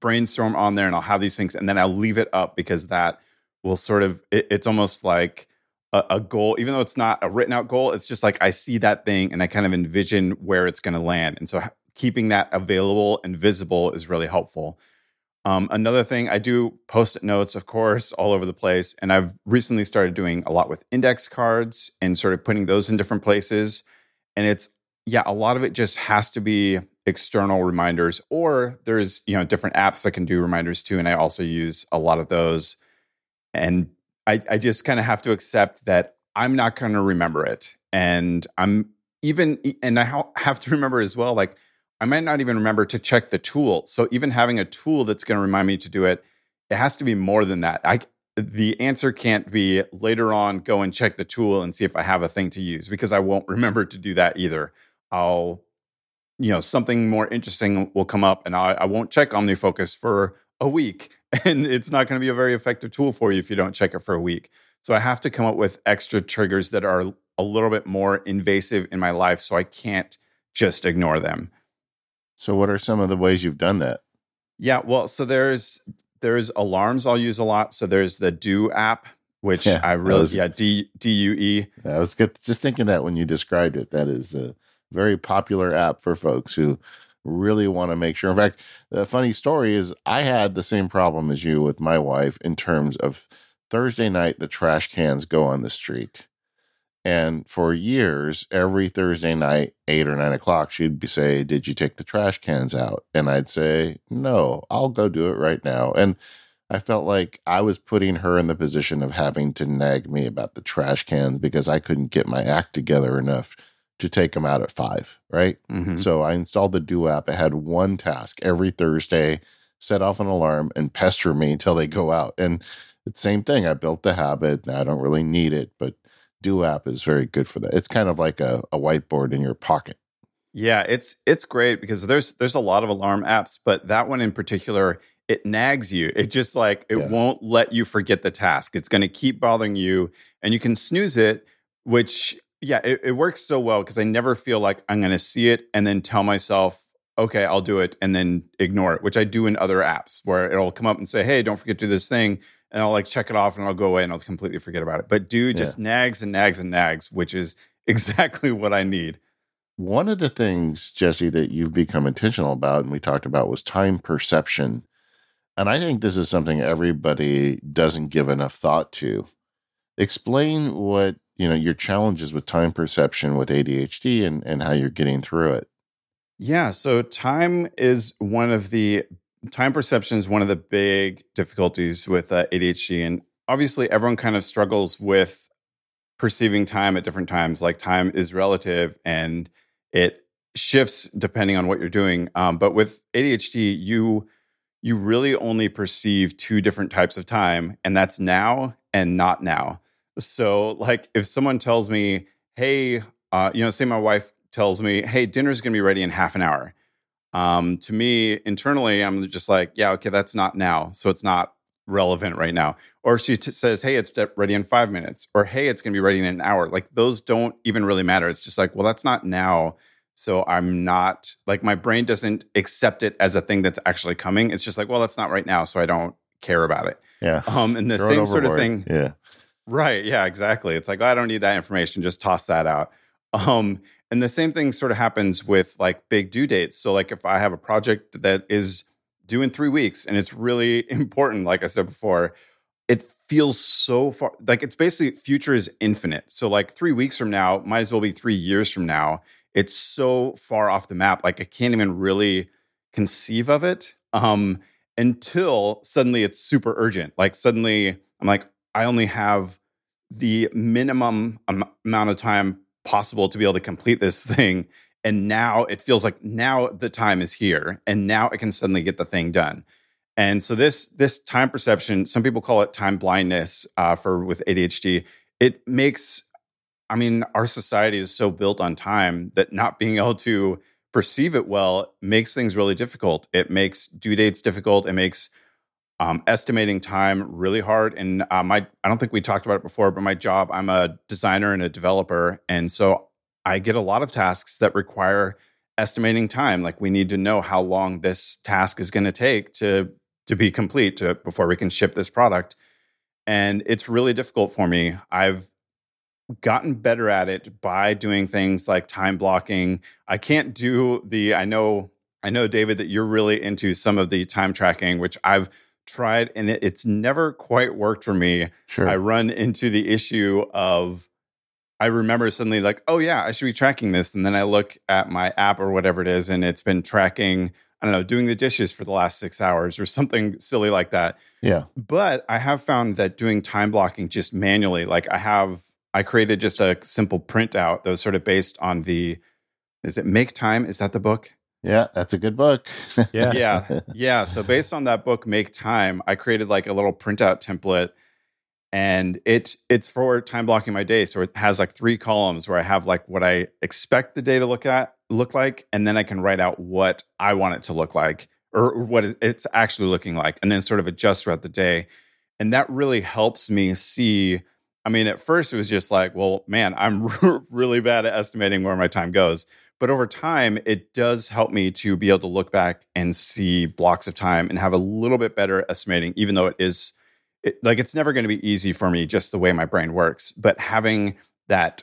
brainstorm on there and I'll have these things and then I'll leave it up because that will sort of, it, it's almost like a, a goal, even though it's not a written out goal, it's just like I see that thing and I kind of envision where it's going to land. And so keeping that available and visible is really helpful. Um, another thing, I do post it notes, of course, all over the place. And I've recently started doing a lot with index cards and sort of putting those in different places. And it's, yeah, a lot of it just has to be external reminders, or there's, you know, different apps that can do reminders too. And I also use a lot of those. And I, I just kind of have to accept that I'm not going to remember it. And I'm even, and I ha- have to remember as well, like, I might not even remember to check the tool. So even having a tool that's going to remind me to do it, it has to be more than that. I the answer can't be later on go and check the tool and see if I have a thing to use because I won't remember to do that either. I'll you know something more interesting will come up and I, I won't check OmniFocus for a week and it's not going to be a very effective tool for you if you don't check it for a week. So I have to come up with extra triggers that are a little bit more invasive in my life so I can't just ignore them.
So, what are some of the ways you've done that?
Yeah, well, so there's there's alarms I'll use a lot. So there's the Due app, which
Yeah,
I really
was-
yeah D D U E.
I was get, just thinking that when you described it, that is a very popular app for folks who really want to make sure. In fact, the funny story is I had the same problem as you with my wife in terms of Thursday night, the trash cans go on the street. And for years, every Thursday night, eight or nine o'clock, she'd be say, Did you take the trash cans out? And I'd say, No, I'll go do it right now. And I felt like I was putting her in the position of having to nag me about the trash cans because I couldn't get my act together enough to take them out at five, right?
Mhm.
So I installed the Due app. It had one task every Thursday, set off an alarm and pester me until they go out. And it's the same thing. I built the habit. I don't really need it, but Due app is very good for that. It's kind of like a, a whiteboard in your pocket.
Yeah, it's it's great because there's there's a lot of alarm apps, but that one in particular, it nags you. It just like it
Yeah.
won't let you forget the task. It's going to keep bothering you, and you can snooze it. Which yeah, it, it works so well because I never feel like I'm going to see it and then tell myself, okay, I'll do it, and then ignore it. Which I do in other apps where it'll come up and say, hey, don't forget to do this thing, and I'll like check it off and I'll go away and I'll completely forget about it. But dude just nags and nags and nags, which is exactly what I need.
One of the things, Jesse, that you've become intentional about, and we talked about, was time perception. And I think this is something everybody doesn't give enough thought to. Explain what you know your challenges with time perception with ADHD and, and how you're getting through it.
Yeah, so time is one of the time perception is one of the big difficulties with uh, ADHD, and obviously everyone kind of struggles with perceiving time at different times. Like time is relative, and it shifts depending on what you're doing. Um, but with ADHD, you you really only perceive two different types of time, and that's now and not now. So, like, if someone tells me, "Hey," uh, you know, say my wife tells me, "Hey, dinner's to be ready in half an hour." Um, to me, internally, I'm just like, "Yeah, okay, that's not now, so it's not relevant right now." Or she t- says, "Hey, it's ready in five minutes," or "Hey, it's going to be ready in an hour." Like those don't even really matter. It's just like, well, that's not now. So I'm not like my brain doesn't accept it as a thing that's actually coming. It's just like, well, that's not right now, so I don't care about it.
Yeah.
Um, and the
Throw
same sort of thing,
Yeah.
Right. Yeah, exactly. It's like, I don't need that information. Just toss that out. Um, and the same thing sort of happens with like big due dates. So, like, if I have a project that is due in three weeks and it's really important, like I said before, it feels so far like it's basically future is infinite. So, like, three weeks from now might as well be three years from now. It's so far off the map. Like, I can't even really conceive of it um, until suddenly it's super urgent. Like, suddenly I'm like, I only have the minimum am- amount of time possible to be able to complete this thing. And now it feels like now the time is here, and now I can suddenly get the thing done. And so this this time perception, some people call it time blindness uh, for with ADHD. It makes, I mean, our society is so built on time that not being able to perceive it well makes things really difficult. It makes due dates difficult. It makes um, estimating time really hard. And uh, my, I don't think we talked about it before, but my job, I'm a designer and a developer, and so I get a lot of tasks that require estimating time. Like we need to know how long this task is going to take to to be complete to, before we can ship this product. And it's really difficult for me. I've gotten better at it by doing things like time blocking. I can't do the I know I know David that you're really into some of the time tracking which I've tried and it, it's never quite worked for me.
Sure.
I run into the issue of I remember suddenly like, oh yeah, I should be tracking this. And then I look at my app or whatever it is, and it's been tracking, I don't know, doing the dishes for the last six hours or something silly like that.
yeah.
But I have found that doing time blocking just manually, like I have, I created just a simple printout that was sort of based on the, is it Make Time? Is that the book?
Yeah. That's a good book.
Yeah.
yeah yeah so based on that book make time i created like a little printout template and it it's for time blocking my day so it has like three columns where i have like what i expect the day to look at look like and then i can write out what i want it to look like or what it's actually looking like and then sort of adjust throughout the day and that really helps me see i mean at first it was just like well man i'm really bad at estimating where my time goes but over time it does help me to be able to look back and see blocks of time and have a little bit better estimating even though it is it, like it's never going to be easy for me just the way my brain works but having that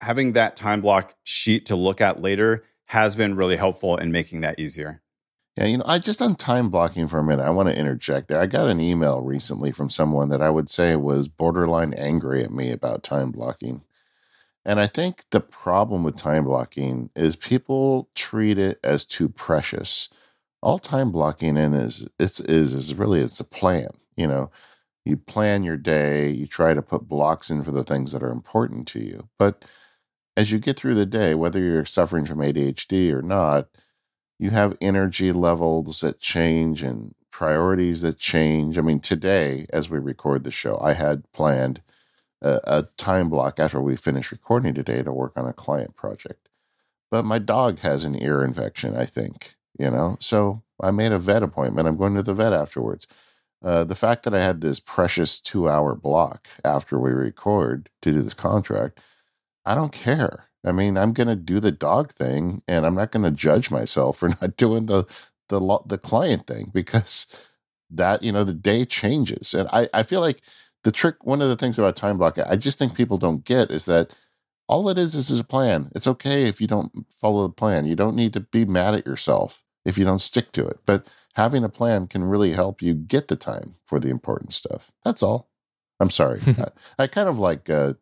having that time block sheet to look at later has been really helpful in making that easier
Yeah, you know, I just on time blocking for a minute. I want to interject there. I got an email recently from someone that I would say was borderline angry at me about time blocking. And I think the problem with time blocking is people treat it as too precious. All time blocking in is it's is is really it's a plan. You know, you plan your day, you try to put blocks in for the things that are important to you. But as you get through the day, whether you're suffering from ADHD or not, you have energy levels that change and priorities that change. I mean, today, as we record the show, I had planned a, a time block after we finish recording today to work on a client project. but my dog has an ear infection, I think, you know? So I made a vet appointment. I'm going to the vet afterwards. Uh, the fact that I had this precious two hour block after we record to do this contract, I don't care. I mean, I'm going to do the dog thing, and I'm not going to judge myself for not doing the the the client thing because that you know the day changes, and I I feel like the trick. One of the things about time block, I just think people don't get is that all it is is, a plan. It's okay if you don't follow the plan. You don't need to be mad at yourself if you don't stick to it. But having a plan can really help you get the time for the important stuff. That's all. I'm sorry. I, I, kind of like uh,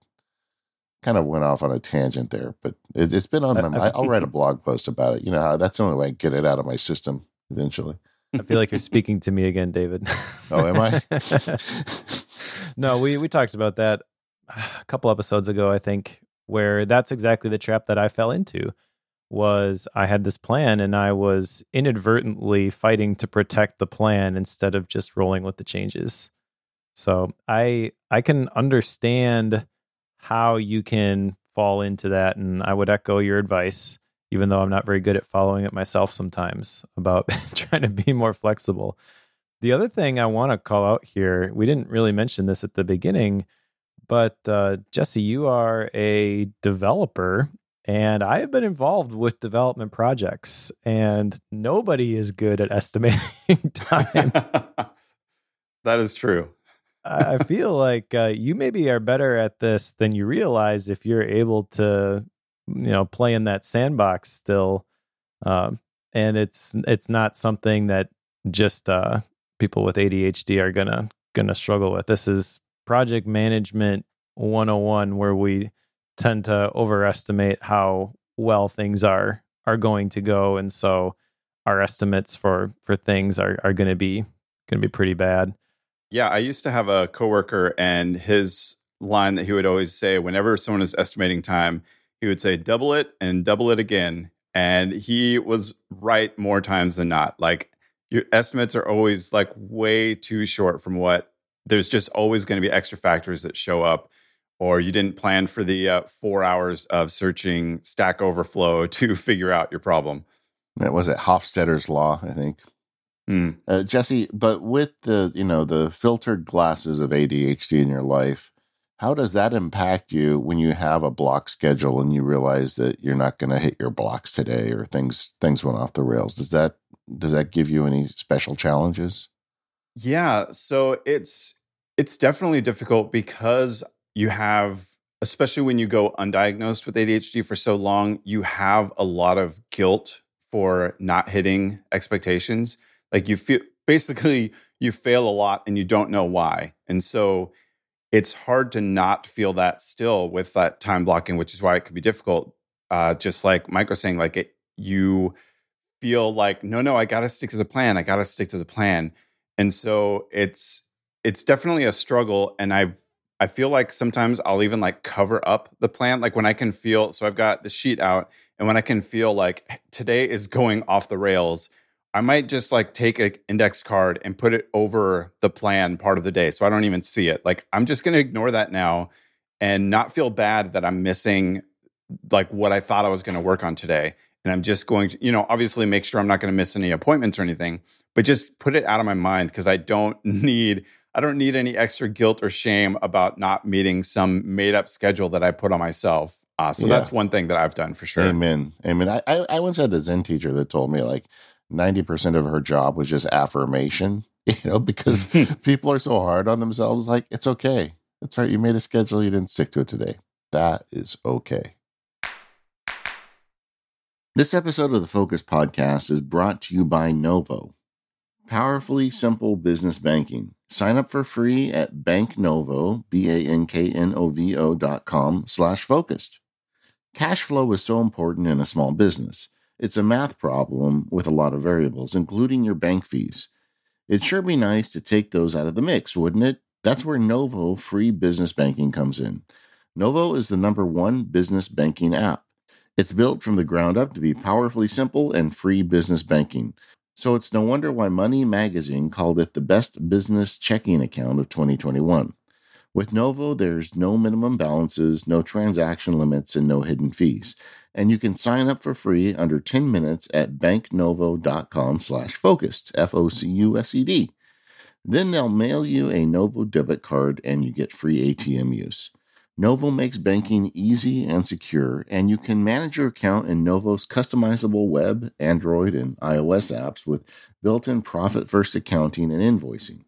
kind of went off on a tangent there, but it, has been on my mind. I'll write a blog post about it. You know how that's the only way I get it out of my system eventually.
I feel like you're speaking to me again, David.
Oh, am I?
no, we we talked about that a couple episodes ago, I think, where that's exactly the trap that I fell into was I had this plan and I was inadvertently fighting to protect the plan instead of just rolling with the changes. So I I can understand how you can fall into that and I would echo your advice even though I'm not very good at following it myself sometimes about trying to be more flexible. The other thing I want to call out here, we didn't really mention this at the beginning, but uh, Jesse, you are a developer, and I have been involved with development projects, and nobody is good at estimating time.
that is true.
I feel like uh, you maybe are better at this than you realize if you're able to, you know, play in that sandbox still. Um, and it's it's not something that just uh, people with ADHD are gonna gonna struggle with. This is project management 101 where we tend to overestimate how well things are are going to go and so our estimates for for things are are going to be going to be pretty bad.
Yeah, I used to have a coworker and his line that he would always say whenever someone is estimating time, he would say double it and double it again. And he was right more times than not. Like your estimates are always like way too short from what there's just always going to be extra factors that show up or you didn't plan for the uh, four hours of searching stack overflow to figure out your problem
that was it hofstadter's law i think mm. uh, jesse but with the you know the filtered glasses of adhd in your life how does that impact you when you have a block schedule and you realize that you're not going to hit your blocks today or things things went off the rails does that does that give you any special challenges
yeah so it's it's definitely difficult because you have, especially when you go undiagnosed with ADHD for so long, you have a lot of guilt for not hitting expectations. Like you feel basically you fail a lot and you don't know why. And so it's hard to not feel that still with that time blocking, which is why it could be difficult. Uh, just like Mike was saying, like it, you feel like, no, no, I got to stick to the plan. I got to stick to the plan. And so it's it's definitely a struggle and i i feel like sometimes i'll even like cover up the plan like when i can feel so i've got the sheet out and when i can feel like today is going off the rails i might just like take an index card and put it over the plan part of the day so i don't even see it like i'm just going to ignore that now and not feel bad that i'm missing like what i thought i was going to work on today and i'm just going to you know obviously make sure i'm not going to miss any appointments or anything but just put it out of my mind because i don't need I don't need any extra guilt or shame about not meeting some made up schedule that I put on myself. Uh, so yeah. that's one thing that I've done for sure.
Amen. Amen. I, I, I once had a Zen teacher that told me like 90% of her job was just affirmation, you know, because people are so hard on themselves. Like, it's okay. That's right. You made a schedule. You didn't stick to it today. That is okay. This episode of the Focused Podcast is brought to you by Novo. Powerfully simple business banking. Sign up for free at banknovo, B-A-N-K-N-O-V-O dot com slash focused. Cash flow is so important in a small business. It's a math problem with a lot of variables, including your bank fees. It'd sure be nice to take those out of the mix, wouldn't it? That's where Novo free business banking comes in. Novo is the number one business banking app. It's built from the ground up to be powerfully simple and free business banking. So it's no wonder why Money Magazine called it the best business checking account of 2021. With Novo, there's no minimum balances, no transaction limits, and no hidden fees. And you can sign up for free under 10 minutes at banknovo.com slash focused, F-O-C-U-S-E-D. Then they'll mail you a Novo debit card and you get free ATM use. Novo makes banking easy and secure, and you can manage your account in Novo's customizable web, Android, and iOS apps with built in profit first accounting and invoicing.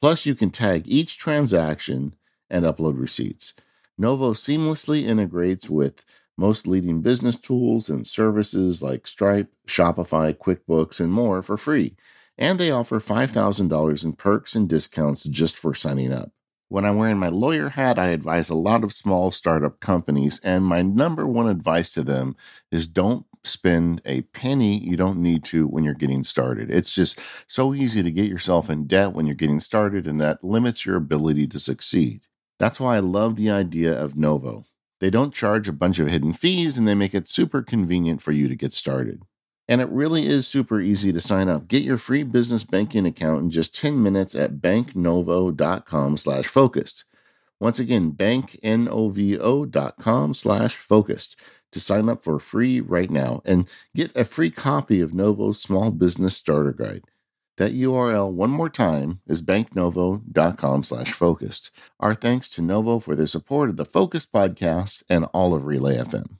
Plus, you can tag each transaction and upload receipts. Novo seamlessly integrates with most leading business tools and services like Stripe, Shopify, QuickBooks, and more for free. And they offer $5,000 in perks and discounts just for signing up. When I'm wearing my lawyer hat, I advise a lot of small startup companies, and my number one advice to them is don't spend a penny you don't need to when you're getting started. It's just so easy to get yourself in debt when you're getting started, and that limits your ability to succeed. That's why I love the idea of Novo. They don't charge a bunch of hidden fees and they make it super convenient for you to get started. And it really is super easy to sign up. Get your free business banking account in just 10 minutes at banknovo.com slash focused. Once again, banknovo.com slash focused to sign up for free right now and get a free copy of Novo's Small Business Starter Guide. That URL one more time is banknovo.com slash focused. Our thanks to Novo for their support of the Focused podcast and all of Relay FM.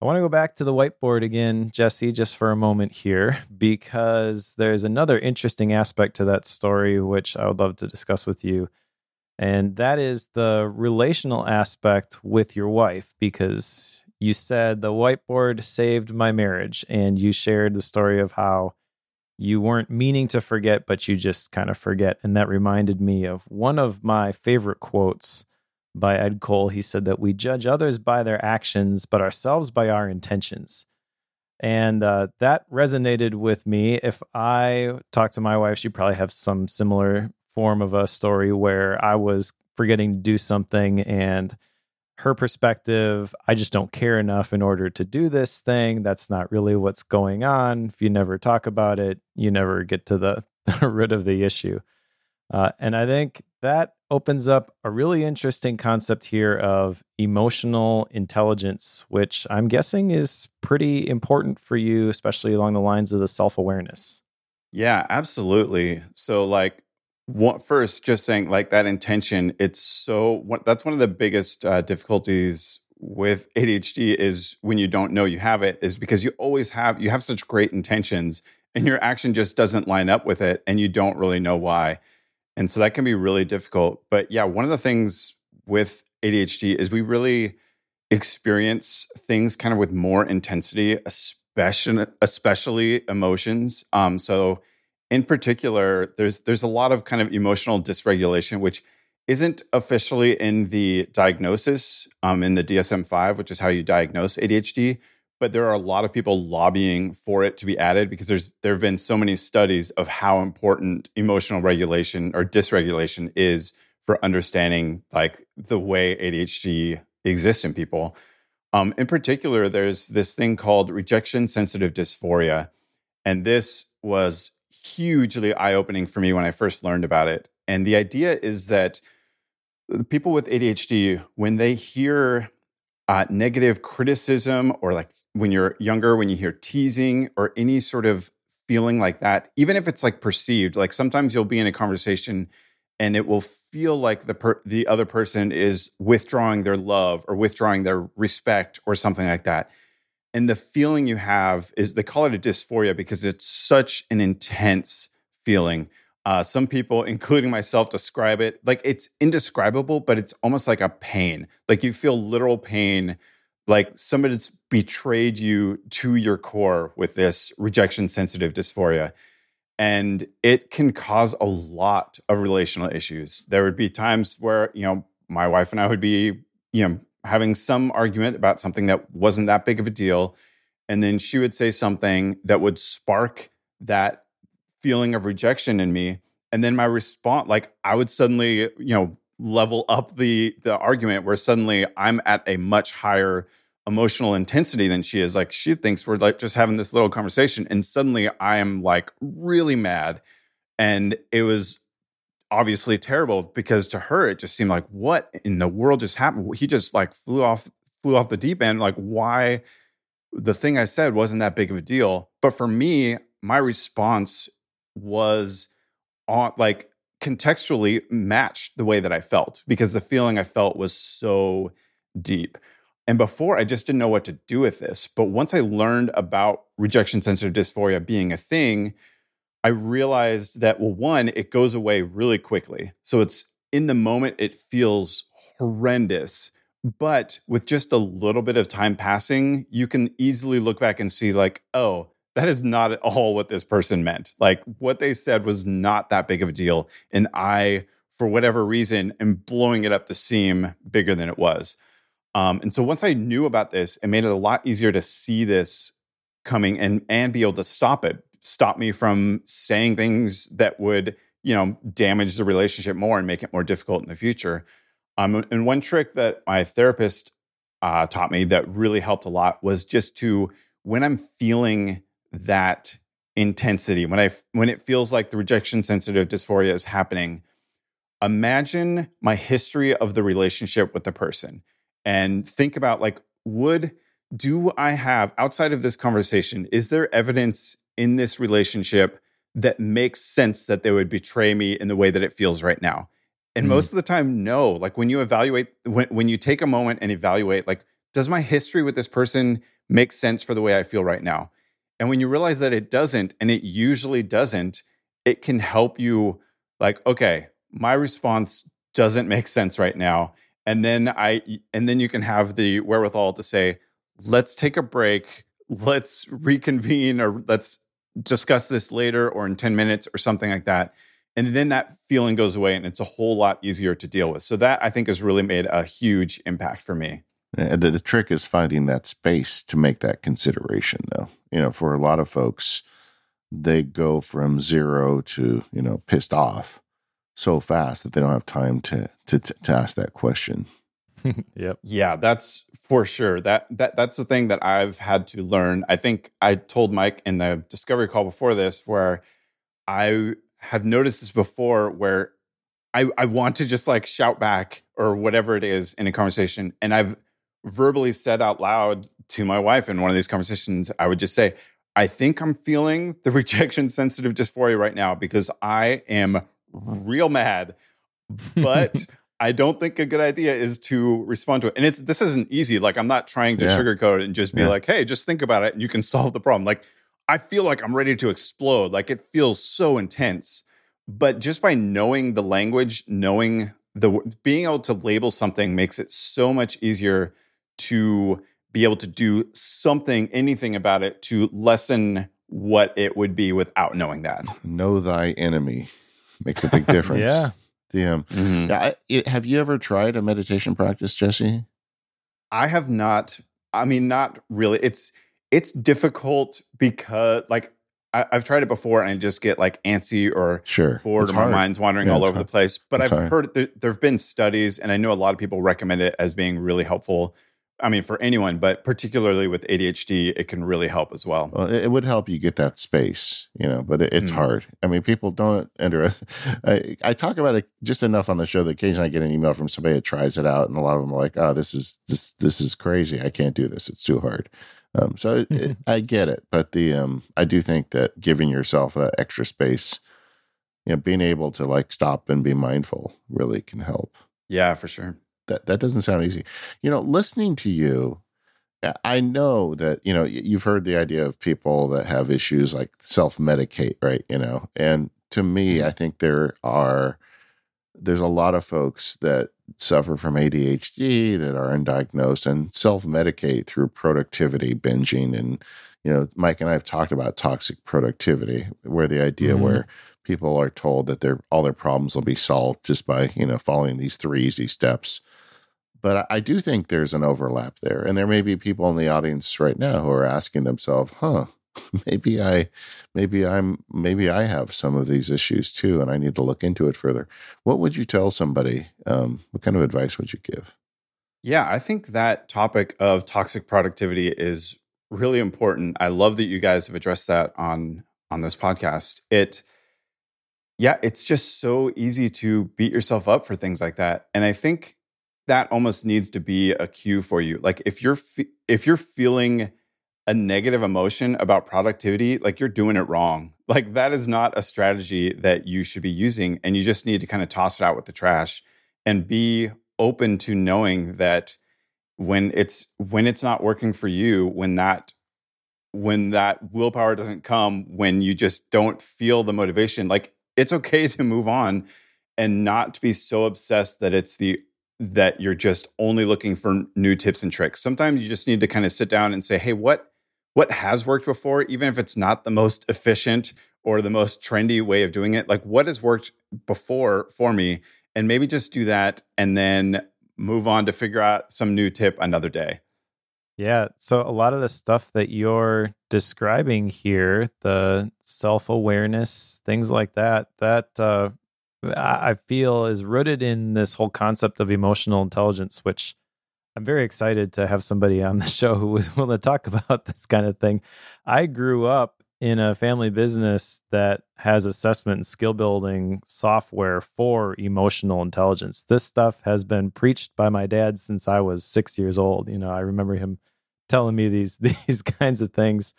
I want to go back to the whiteboard again, Jesse, just for a moment here, because there's another interesting aspect to that story, which I would love to discuss with you. And that is the relational aspect with your wife, because you said the whiteboard saved my marriage and you shared the story of how you weren't meaning to forget but you just kind of forget and that reminded me of one of my favorite quotes by Ed Cole. He said that we judge others by their actions but ourselves by our intentions. And uh, that resonated with me. If i talk to my wife she'd probably have some similar form of a story where i was forgetting to do something and her perspective, I just don't care enough in order to do this thing. That's not really what's going on. If you never talk about it, you never get to the rid of the issue. Uh, and I think that opens up a really interesting concept here of emotional intelligence, which I'm guessing is pretty important for you, especially along the lines of the self awareness.
Yeah, absolutely. So, like, what, first, just saying like that intention, it's so what, that's one of the biggest uh, difficulties with ADHD is when you don't know you have it is because you always have you have such great intentions and your action just doesn't line up with it and you don't really know why. And so that can be really difficult. But yeah, one of the things with ADHD is we really experience things kind of with more intensity, especially especially emotions. Um, so in particular, there's there's a lot of kind of emotional dysregulation, which isn't officially in the diagnosis um, in the DSM-5, which is how you diagnose ADHD. But there are a lot of people lobbying for it to be added because there's there have been so many studies of how important emotional regulation or dysregulation is for understanding like the way ADHD exists in people. Um, in particular, there's this thing called rejection sensitive dysphoria, and this was hugely eye opening for me when I first learned about it. And the idea is that people with ADHD, when they hear uh, negative criticism, or like when you're younger, when you hear teasing or any sort of feeling like that, even if it's like perceived, like sometimes you'll be in a conversation and it will feel like the per- the other person is withdrawing their love or withdrawing their respect or something like that and the feeling you have is they call it a dysphoria because it's such an intense feeling. Uh, some people, including myself, describe it like it's indescribable, but it's almost like a pain. Like you feel literal pain, like somebody's betrayed you to your core with this rejection sensitive dysphoria. And it can cause a lot of relational issues. There would be times where, you know, my wife and I would be, you know, having some argument about something that wasn't that big of a deal. And then she would say something that would spark that feeling of rejection in me. And then my response, like I would suddenly, you know, level up the the argument where suddenly I'm at a much higher emotional intensity than she is. Like she thinks we're like just having this little conversation, and suddenly I am like really mad. And it was obviously terrible because to her it just seemed like what in the world just happened? He just like flew off flew off the deep end like why the thing i said wasn't that big of a deal. But for me my response was on like contextually matched the way that i felt because the feeling i felt was so deep. And before i just didn't know what to do with this. But once i learned about rejection sensitive dysphoria being a thing I realized that, well, one, it goes away really quickly. So it's in the moment, it feels horrendous. But with just a little bit of time passing, you can easily look back and see, like, oh, that is not at all what this person meant. Like, what they said was not that big of a deal. And I, for whatever reason, am blowing it up the seam bigger than it was. Um, and so once I knew about this, it made it a lot easier to see this coming and and be able to stop it stop me from saying things that would you know damage the relationship more and make it more difficult in the future. Um, and one trick that my therapist uh, taught me that really helped a lot was just to when i'm feeling that intensity when i when it feels like the rejection sensitive dysphoria is happening imagine my history of the relationship with the person and think about like would do i have outside of this conversation is there evidence in this relationship that makes sense that they would betray me in the way that it feels right now. And mm most of the time, no. Like when you evaluate, when, when you take a moment and evaluate, like, does my history with this person make sense for the way I feel right now? And when you realize that it doesn't, and it usually doesn't, it can help you, like, okay, my response doesn't make sense right now. And then I, and then you can have the wherewithal to say, let's take a break, let's reconvene, or let's discuss this later or in 10 minutes or something like that. And then that feeling goes away and it's a whole lot easier to deal with. So that I think has really made a huge impact for me.
Eh, the, the trick is finding that space to make that consideration, though. You know, for a lot of folks, they go from zero to, you know, pissed off so fast that they don't have time to, to, to ask that question.
yep.
Yeah, that's for sure. That that that's the thing that I've had to learn. I think I told Mike in the discovery call before this where I have noticed this before where I I want to just like shout back or whatever it is in a conversation and I've verbally said out loud to my wife in one of these conversations I would just say I think I'm feeling the rejection sensitive dysphoria right now because I am real mad but I don't think a good idea is to respond to it. And it's this isn't easy. Like I'm not trying to yeah. sugarcoat it and just be yeah. like, hey, just think about it and you can solve the problem. Like I feel like I'm ready to explode. Like it feels so intense. But just by knowing the language, knowing the being able to label something makes it so much easier to be able to do something, anything about it to lessen what it would be without knowing that.
Know thy enemy makes a big difference.
yeah.
The um, mm-hmm. yeah, I, have you ever tried a meditation practice, Jesse?
I have not. I mean, not really. It's it's difficult because like I, have tried it before and I just get like antsy or
sure
bored, or my mind's wandering yeah, all over hard. the place. But it's I've hard. heard there, there have been studies, and I know a lot of people recommend it as being really helpful I mean, for anyone, but particularly with ADHD, it can really help as well.
Well, it would help you get that space, you know, but it's mm. hard. I mean, people don't enter. I, I talk about it just enough on the show that occasionally I get an email from somebody that tries it out, and a lot of them are like, "Oh, this is this this is crazy. I can't do this. It's too hard." Um, so it, it, I get it, but the um, I do think that giving yourself that extra space, you know, being able to like stop and be mindful really can help.
Yeah, for sure
that that doesn't sound easy. You know, listening to you, I know that you know you've heard the idea of people that have issues like self medicate, right? You know, and to me, mm-hmm. I think there are there's a lot of folks that suffer from ADHD that are undiagnosed and self medicate through productivity binging and you know Mike and I have talked about toxic productivity where the idea mm-hmm. where people are told that their all their problems will be solved just by you know following these three easy steps but I do think there's an overlap there. And there may be people in the audience right now who are asking themselves, huh, maybe I maybe I'm maybe I have some of these issues too, and I need to look into it further. What would you tell somebody? Um, what kind of advice would you give?
Yeah, I think that topic of toxic productivity is really important. I love that you guys have addressed that on on this podcast. It yeah, it's just so easy to beat yourself up for things like that. And I think that almost needs to be a cue for you. Like if you're fe- if you're feeling a negative emotion about productivity, like you're doing it wrong. Like that is not a strategy that you should be using and you just need to kind of toss it out with the trash and be open to knowing that when it's when it's not working for you, when that when that willpower doesn't come, when you just don't feel the motivation, like it's okay to move on and not to be so obsessed that it's the that you're just only looking for new tips and tricks. Sometimes you just need to kind of sit down and say, "Hey, what what has worked before, even if it's not the most efficient or the most trendy way of doing it, like what has worked before for me, and maybe just do that and then move on to figure out some new tip another day.
Yeah. So a lot of the stuff that you're describing here, the self awareness, things like that, that uh, I feel is rooted in this whole concept of emotional intelligence, which I'm very excited to have somebody on the show who was willing to talk about this kind of thing. I grew up in a family business that has assessment and skill building software for emotional intelligence. This stuff has been preached by my dad since I was 6 years old. You know, I remember him telling me these these kinds of things.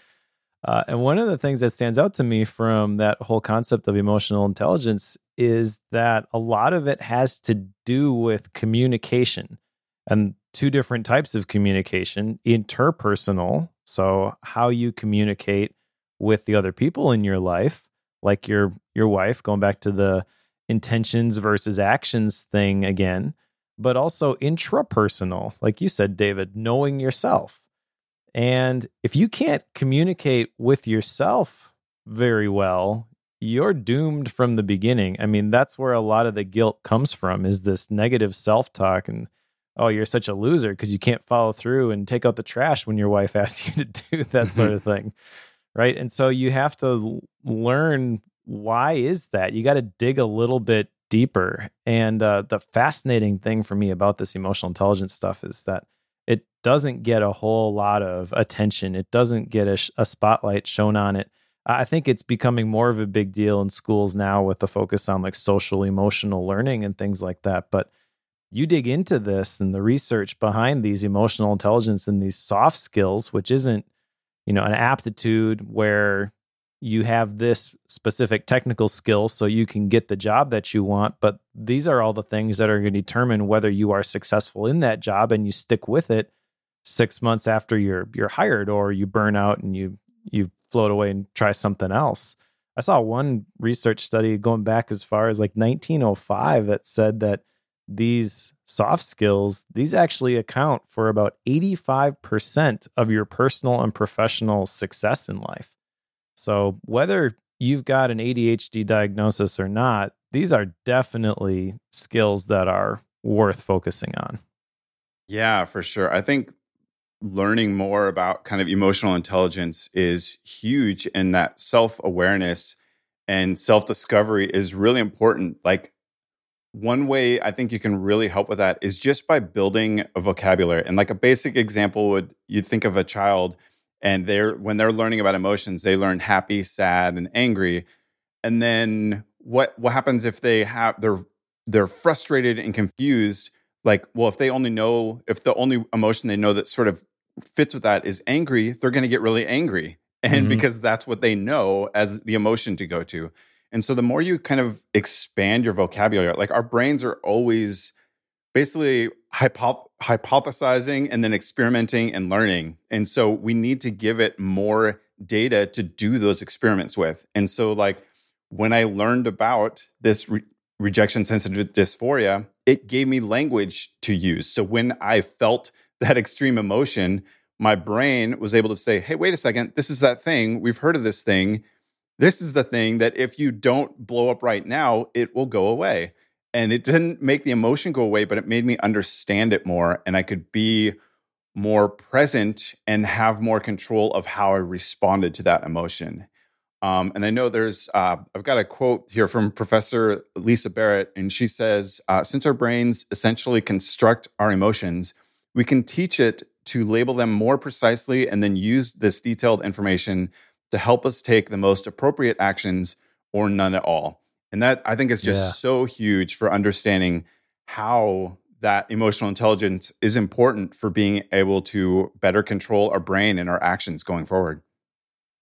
Uh, and one of the things that stands out to me from that whole concept of emotional intelligence is that a lot of it has to do with communication. And two different types of communication interpersonal, so how you communicate with the other people in your life, like your your wife, going back to the intentions versus actions thing again, but also intrapersonal, like you said, David, knowing yourself. And if you can't communicate with yourself very well, you're doomed from the beginning. I mean, that's where a lot of the guilt comes from is this negative self-talk and oh, you're such a loser because you can't follow through and take out the trash when your wife asks you to do that sort of thing. Right. And so you have to learn why is that? You got to dig a little bit deeper. And uh, the fascinating thing for me about this emotional intelligence stuff is that it doesn't get a whole lot of attention, it doesn't get a, a spotlight shown on it. I think it's becoming more of a big deal in schools now with the focus on like social emotional learning and things like that. But you dig into this and the research behind these emotional intelligence and these soft skills, which isn't, you know, an aptitude where you have this specific technical skill so you can get the job that you want, but these are all the things that are going to determine whether you are successful in that job and you stick with it 6 months after you're you're hired or you burn out and you you float away and try something else. I saw one research study going back as far as like 1905 that said that these soft skills, these actually account for about 85% of your personal and professional success in life. So, whether you've got an ADHD diagnosis or not, these are definitely skills that are worth focusing on.
Yeah, for sure. I think learning more about kind of emotional intelligence is huge and that self-awareness and self-discovery is really important. Like one way I think you can really help with that is just by building a vocabulary. And like a basic example would you'd think of a child and they're when they're learning about emotions, they learn happy, sad, and angry. And then what what happens if they have they're they're frustrated and confused? Like, well, if they only know if the only emotion they know that sort of fits with that is angry, they're going to get really angry. And mm-hmm. because that's what they know as the emotion to go to. And so the more you kind of expand your vocabulary, like our brains are always basically hypo- hypothesizing and then experimenting and learning. And so we need to give it more data to do those experiments with. And so, like, when I learned about this re- rejection sensitive dysphoria, it gave me language to use. So when I felt that extreme emotion, my brain was able to say, hey, wait a second, this is that thing. We've heard of this thing. This is the thing that if you don't blow up right now, it will go away. And it didn't make the emotion go away, but it made me understand it more. And I could be more present and have more control of how I responded to that emotion. Um, and I know there's, uh, I've got a quote here from Professor Lisa Barrett, and she says, uh, Since our brains essentially construct our emotions, we can teach it to label them more precisely and then use this detailed information to help us take the most appropriate actions or none at all. And that I think is just
Yeah.
so huge for understanding how that emotional intelligence is important for being able to better control our brain and our actions going forward.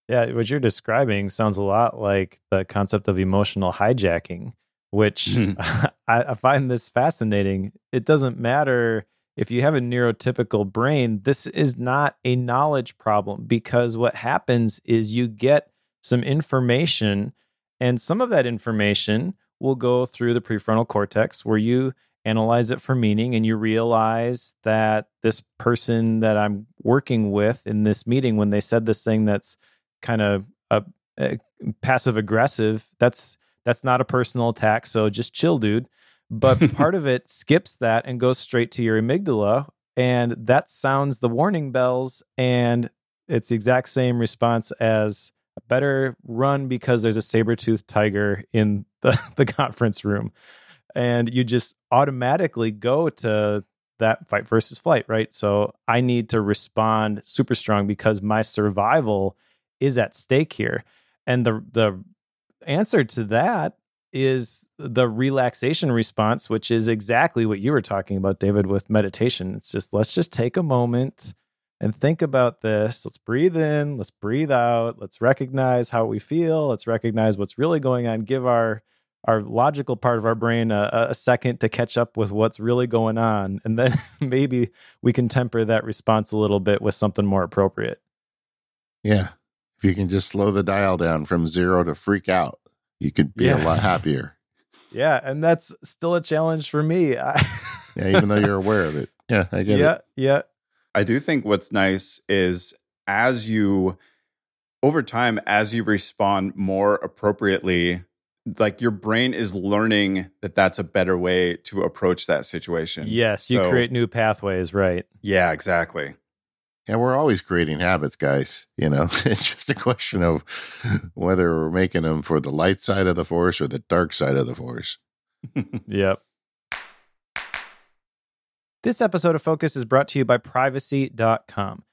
Yeah, what you're describing sounds a lot like the concept of emotional hijacking, which
Mhm.
I, I find this fascinating. It doesn't matter if you have a neurotypical brain, this is not a knowledge problem because what happens is you get some information, and some of that information will go through the prefrontal cortex where you analyze it for meaning and you realize that this person that I'm working with in this meeting, when they said this thing that's kind of uh, uh, passive aggressive, that's that's not a personal attack. So just chill, dude. But part of it skips that and goes straight to your amygdala, and that sounds the warning bells. And it's the exact same response as better run because there's a saber-toothed tiger in the, the conference room. And you just automatically go to that fight versus flight, right? So I need to respond super strong because my survival is at stake here. And the the answer to that is the relaxation response, which is exactly what you were talking about, David, with meditation. It's just let's just take a moment and think about this. Let's breathe in, let's breathe out, let's recognize how we feel, let's recognize what's really going on, give our our logical part of our brain a, a second to catch up with what's really going on. And then maybe we can temper that response a little bit with something more appropriate.
Yeah. If you can just slow the dial down from zero to freak out, you could be
Yeah.
a lot happier.
Yeah. And that's still a challenge for me. I,
Yeah, even though you're aware of it. Yeah, I get it.
yeah.
it.
Yeah.
I do think what's nice is as you, over time, as you respond more appropriately, like your brain is learning that that's a better way to approach that situation.
Yes. You
So-
create new pathways. Right.
Yeah, exactly.
Yeah, we're always creating habits, guys. You know, it's just a question of whether we're making them for the light side of the force or the dark side of the force.
Yep. This episode of Focused is brought to you by privacy.com.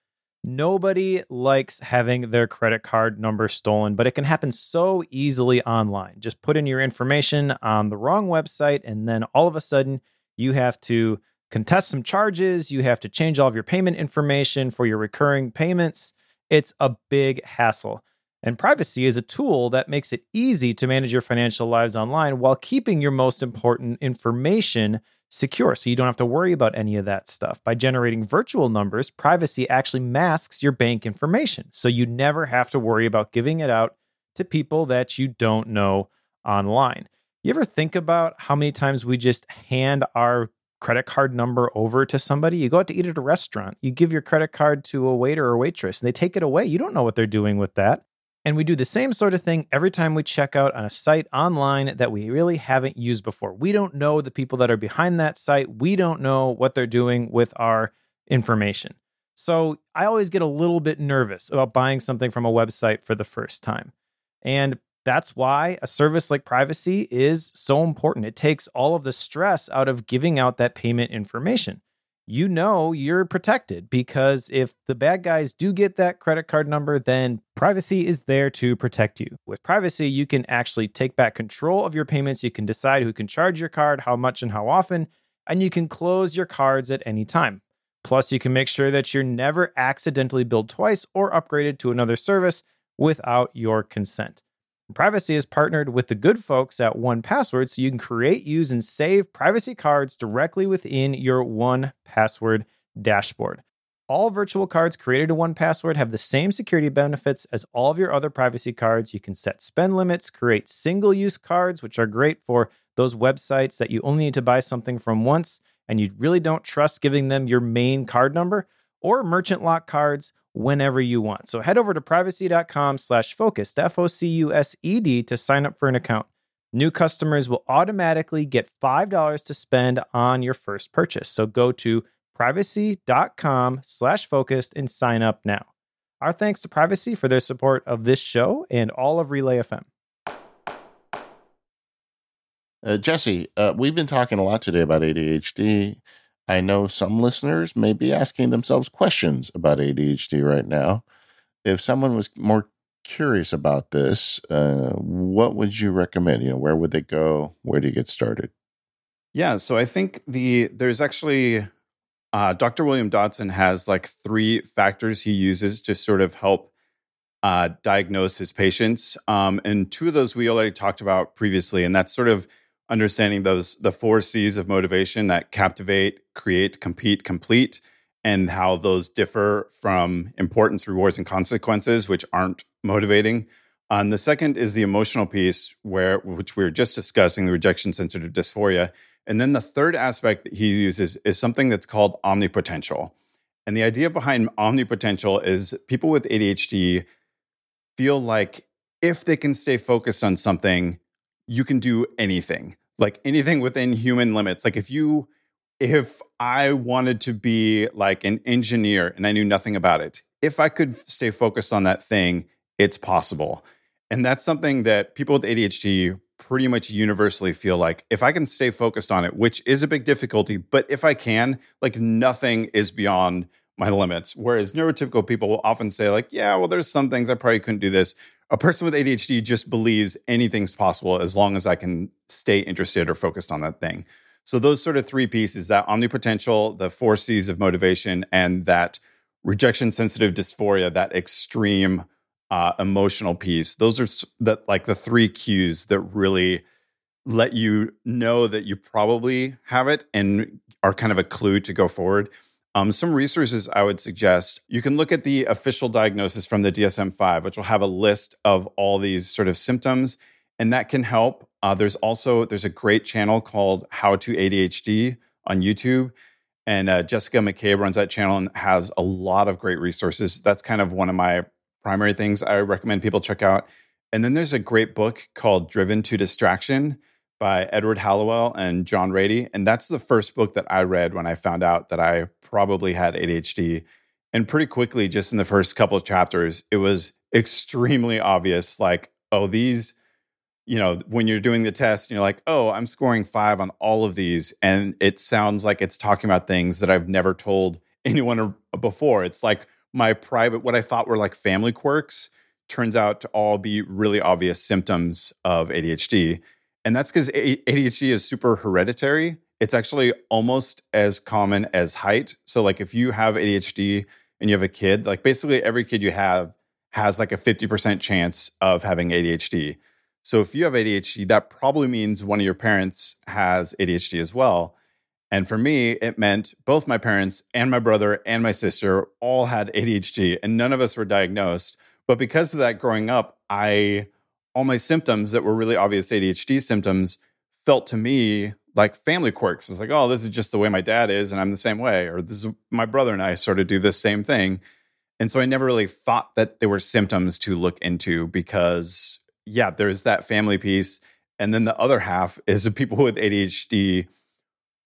Nobody likes having their credit card number stolen, but it can happen so easily online. Just put in your information on the wrong website, and then all of a sudden, you have to contest some charges. You have to change all of your payment information for your recurring payments. It's a big hassle. And privacy is a tool that makes it easy to manage your financial lives online while keeping your most important information secure. So you don't have to worry about any of that stuff. By generating virtual numbers, privacy actually masks your bank information. So you never have to worry about giving it out to people that you don't know online. You ever think about how many times we just hand our credit card number over to somebody? You go out to eat at a restaurant, you give your credit card to a waiter or waitress, and they take it away. You don't know what they're doing with that. And we do the same sort of thing every time we check out on a site online that we really haven't used before. We don't know the people that are behind that site. We don't know what they're doing with our information. So I always get a little bit nervous about buying something from a website for the first time. And that's why a service like privacy is so important. It takes all of the stress out of giving out that payment information you know you're protected because if the bad guys do get that credit card number, then privacy is there to protect you. With privacy, you can actually take back control of your payments. You can decide who can charge your card, how much, and how often, and you can close your cards at any time. Plus, you can make sure that you're never accidentally billed twice or upgraded to another service without your consent. Privacy is partnered with the good folks at 1Password so you can create, use, and save privacy cards directly within your 1Password dashboard. All virtual cards created to 1Password have the same security benefits as all of your other privacy cards. You can set spend limits, create single use cards, which are great for those websites that you only need to buy something from once and you really don't trust giving them your main card number, or merchant lock cards whenever you want. So head over to privacy.com slash focused, F-O-C-U-S-E-D to sign up for an account. New customers will automatically get $5 to spend on your first purchase. So go to privacy.com slash focused and sign up now. Our thanks to Privacy for their support of this show and all of Relay FM.
Uh, Jesse, uh, we've been talking a lot today about ADHD. I know some listeners may be asking themselves questions about ADHD right now. If someone was more curious about this, uh, what would you recommend? You know, where would they go? Where do you get started?
Yeah, so I think the there's actually uh, Dr. William Dodson has like three factors he uses to sort of help uh, diagnose his patients, um, and two of those we already talked about previously, and that's sort of understanding those the four C's of motivation that captivate, create, compete, complete, and how those differ from importance, rewards, and consequences, which aren't motivating. And the second is the emotional piece, where which we were just discussing, the rejection sensitive dysphoria. And then the third aspect that he uses is something that's called omnipotential. And the idea behind omnipotential is people with ADHD feel like if they can stay focused on something, you can do anything, like anything within human limits. Like if you, if I wanted to be like an engineer and I knew nothing about it, if I could stay focused on that thing, it's possible. And that's something that people with ADHD pretty much universally feel like if I can stay focused on it, which is a big difficulty, but if I can, like nothing is beyond my limits. Whereas neurotypical people will often say, like, yeah, well, there's some things I probably couldn't do this. A person with ADHD just believes anything's possible as long as I can stay interested or focused on that thing. So those sort of three pieces, that omnipotential, the four C's of motivation, and that rejection sensitive dysphoria, that extreme uh, emotional piece. Those are that like the three cues that really let you know that you probably have it and are kind of a clue to go forward. Um, some resources I would suggest you can look at the official diagnosis from the DSM 5, which will have a list of all these sort of symptoms, and that can help. Uh, there's also there's a great channel called How to ADHD on YouTube, and uh, Jessica McCabe runs that channel and has a lot of great resources. That's kind of one of my primary things I recommend people check out. And then there's a great book called Driven to Distraction by Edward Hallowell and John Ratey. And that's the first book that I read when I found out that I probably had ADHD. And pretty quickly, just in the first couple of chapters, it was extremely obvious like, oh, these, you know, when you're doing the test, you're like, oh, I'm scoring five on all of these. And it sounds like it's talking about things that I've never told anyone before. It's like my private, what I thought were like family quirks, turns out to all be really obvious symptoms of ADHD. And that's because ADHD is super hereditary. It's actually almost as common as height. So, like, if you have ADHD and you have a kid, like, basically every kid you have has like a 50% chance of having ADHD. So, if you have ADHD, that probably means one of your parents has ADHD as well. And for me, it meant both my parents and my brother and my sister all had ADHD, and none of us were diagnosed. But because of that, growing up, I all my symptoms that were really obvious ADHD symptoms felt to me like family quirks. It's like, oh, this is just the way my dad is, and I'm the same way, or this is my brother and I sort of do this same thing. And so I never really thought that there were symptoms to look into because, yeah, there's that family piece. And then the other half is the people with ADHD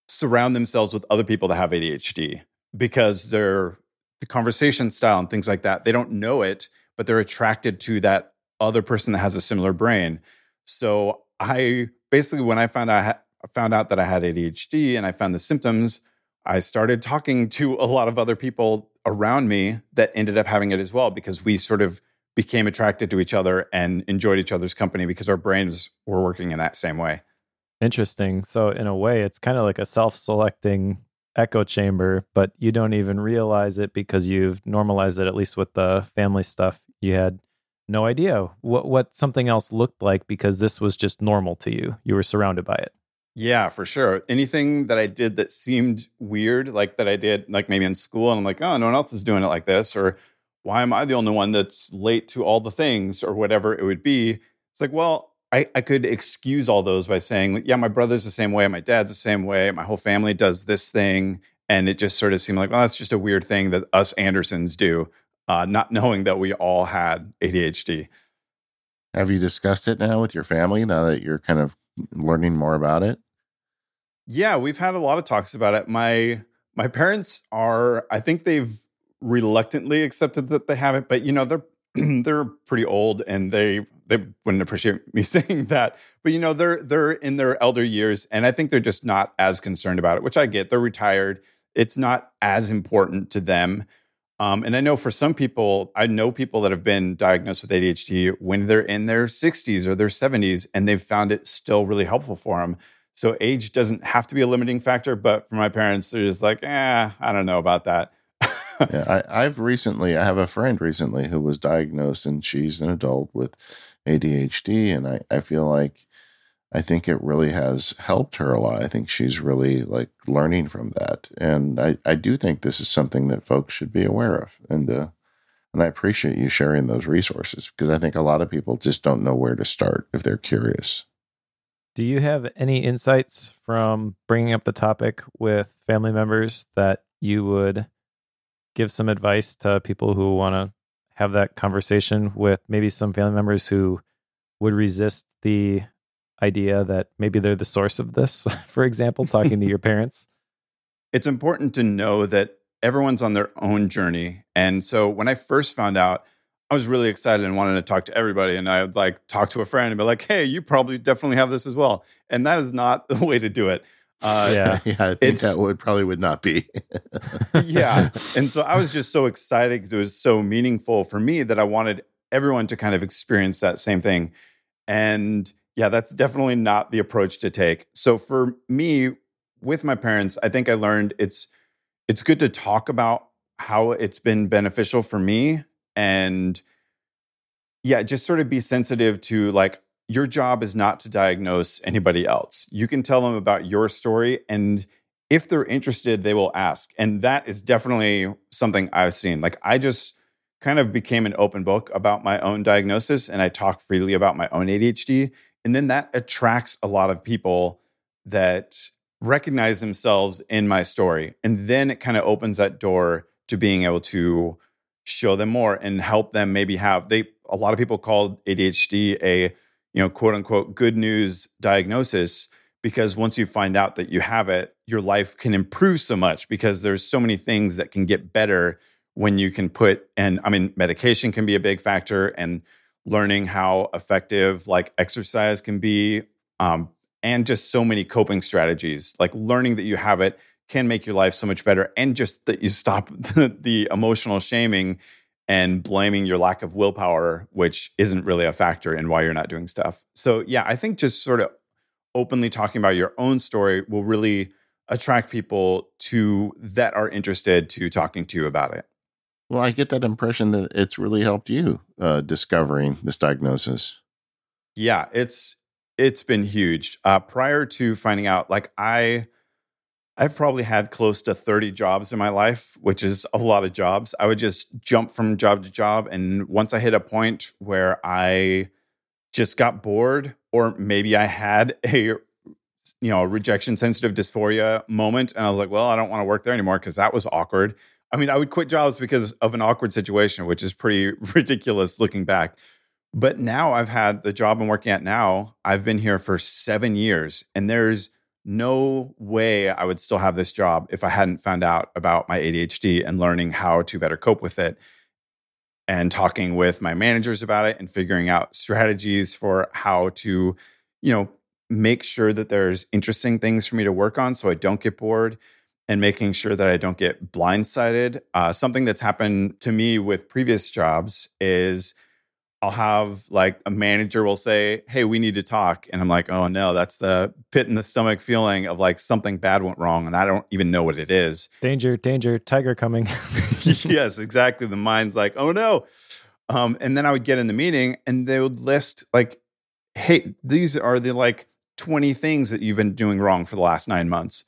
surround themselves with other people that have ADHD because they're the conversation style and things like that. They don't know it, but they're attracted to that other person that has a similar brain. So I basically, when I found out I found out that I had ADHD and I found the symptoms, I started talking to a lot of other people around me that ended up having it as well because we sort of became attracted to each other and enjoyed each other's company because our brains were working in that same way.
Interesting. So, in a way, it's kind of like a self selecting echo chamber, but you don't even realize it because you've normalized it, at least with the family stuff. You had no idea what, what something else looked like because this was just normal to you. You were surrounded by it.
Yeah, for sure. Anything that I did that seemed weird, like that I did, like maybe in school, and I'm like, oh, no one else is doing it like this, or why am I the only one that's late to all the things, or whatever it would be. It's like, well, I, I could excuse all those by saying, yeah, my brother's the same way, my dad's the same way, my whole family does this thing. And it just sort of seemed like, well, that's just a weird thing that us Andersons do, uh, not knowing that we all had ADHD.
Have you discussed it now with your family now that you're kind of learning more about it?
Yeah, we've had a lot of talks about it. My my parents are, I think they've reluctantly accepted that they have it, but you know, they're they're pretty old and they they wouldn't appreciate me saying that but you know they're they're in their elder years and i think they're just not as concerned about it which i get they're retired it's not as important to them Um, and I know for some people, I know people that have been diagnosed with ADHD when they're in their 60s or their 70s, and they've found it still really helpful for them. So age doesn't have to be a limiting factor, but for my parents, they're just like, eh, I don't know about that.
Yeah, I, I've recently, I have a friend recently who was diagnosed, and she's an adult with ADHD, and I, I feel like I think it really has helped her a lot. I think she's really like learning from that, and I, I do think this is something that folks should be aware of, and uh, and I appreciate you sharing those resources because I think a lot of people just don't know where to start if they're curious.
Do you have any insights from bringing up the topic with family members that you would give some advice to people who want to have that conversation with maybe some family members who would resist the idea that maybe they're the source of this, for example, talking to your parents?
It's important to know that everyone's on their own journey. And so when I first found out, I was really excited and wanted to talk to everybody. And I would like talk to a friend and be like, hey, you probably definitely have this as well. And that is not the way to do it.
Uh, yeah, yeah, I think that would probably would not be.
yeah, and so I was just so excited because it was so meaningful for me that I wanted everyone to kind of experience that same thing. And yeah, that's definitely not the approach to take. So for me, with my parents, I think I learned it's it's good to talk about how it's been beneficial for me and yeah, just sort of be sensitive to like your job is not to diagnose anybody else. You can tell them about your story and if they're interested, they will ask. And that is definitely something I've seen. Like I just kind of became an open book about my own diagnosis and I talk freely about my own ADHD and then that attracts a lot of people that recognize themselves in my story. And then it kind of opens that door to being able to show them more and help them maybe have they a lot of people call ADHD a you know quote unquote good news diagnosis because once you find out that you have it your life can improve so much because there's so many things that can get better when you can put and I mean medication can be a big factor and learning how effective like exercise can be um, and just so many coping strategies. Like learning that you have it can make your life so much better and just that you stop the, the emotional shaming and blaming your lack of willpower which isn't really a factor in why you're not doing stuff so yeah i think just sort of openly talking about your own story will really attract people to that are interested to talking to you about it
well, I get that impression that it's really helped you uh, discovering this diagnosis.
Yeah, it's it's been huge. Uh, prior to finding out, like I, I've probably had close to thirty jobs in my life, which is a lot of jobs. I would just jump from job to job, and once I hit a point where I just got bored, or maybe I had a you know rejection sensitive dysphoria moment, and I was like, well, I don't want to work there anymore because that was awkward I mean, I would quit jobs because of an awkward situation, which is pretty ridiculous looking back. But now I've had the job I'm working at now, I've been here for seven years, and there's no way I would still have this job if I hadn't found out about my ADHD and learning how to better cope with it and talking with my managers about it and figuring out strategies for how to, you know, make sure that there's interesting things for me to work on so I don't get bored and making sure that I don't get blindsided. Uh, something that's happened to me with previous jobs is I'll have like a manager will say, Hey, we need to talk. And I'm like, Oh no, that's the pit in the stomach feeling of like something bad went wrong. And I don't even know what it is.
Danger, danger, tiger coming.
yes, exactly. The mind's like, Oh no. Um, and then I would get in the meeting and they would list like, Hey, these are the like 20 things that you've been doing wrong for the last nine months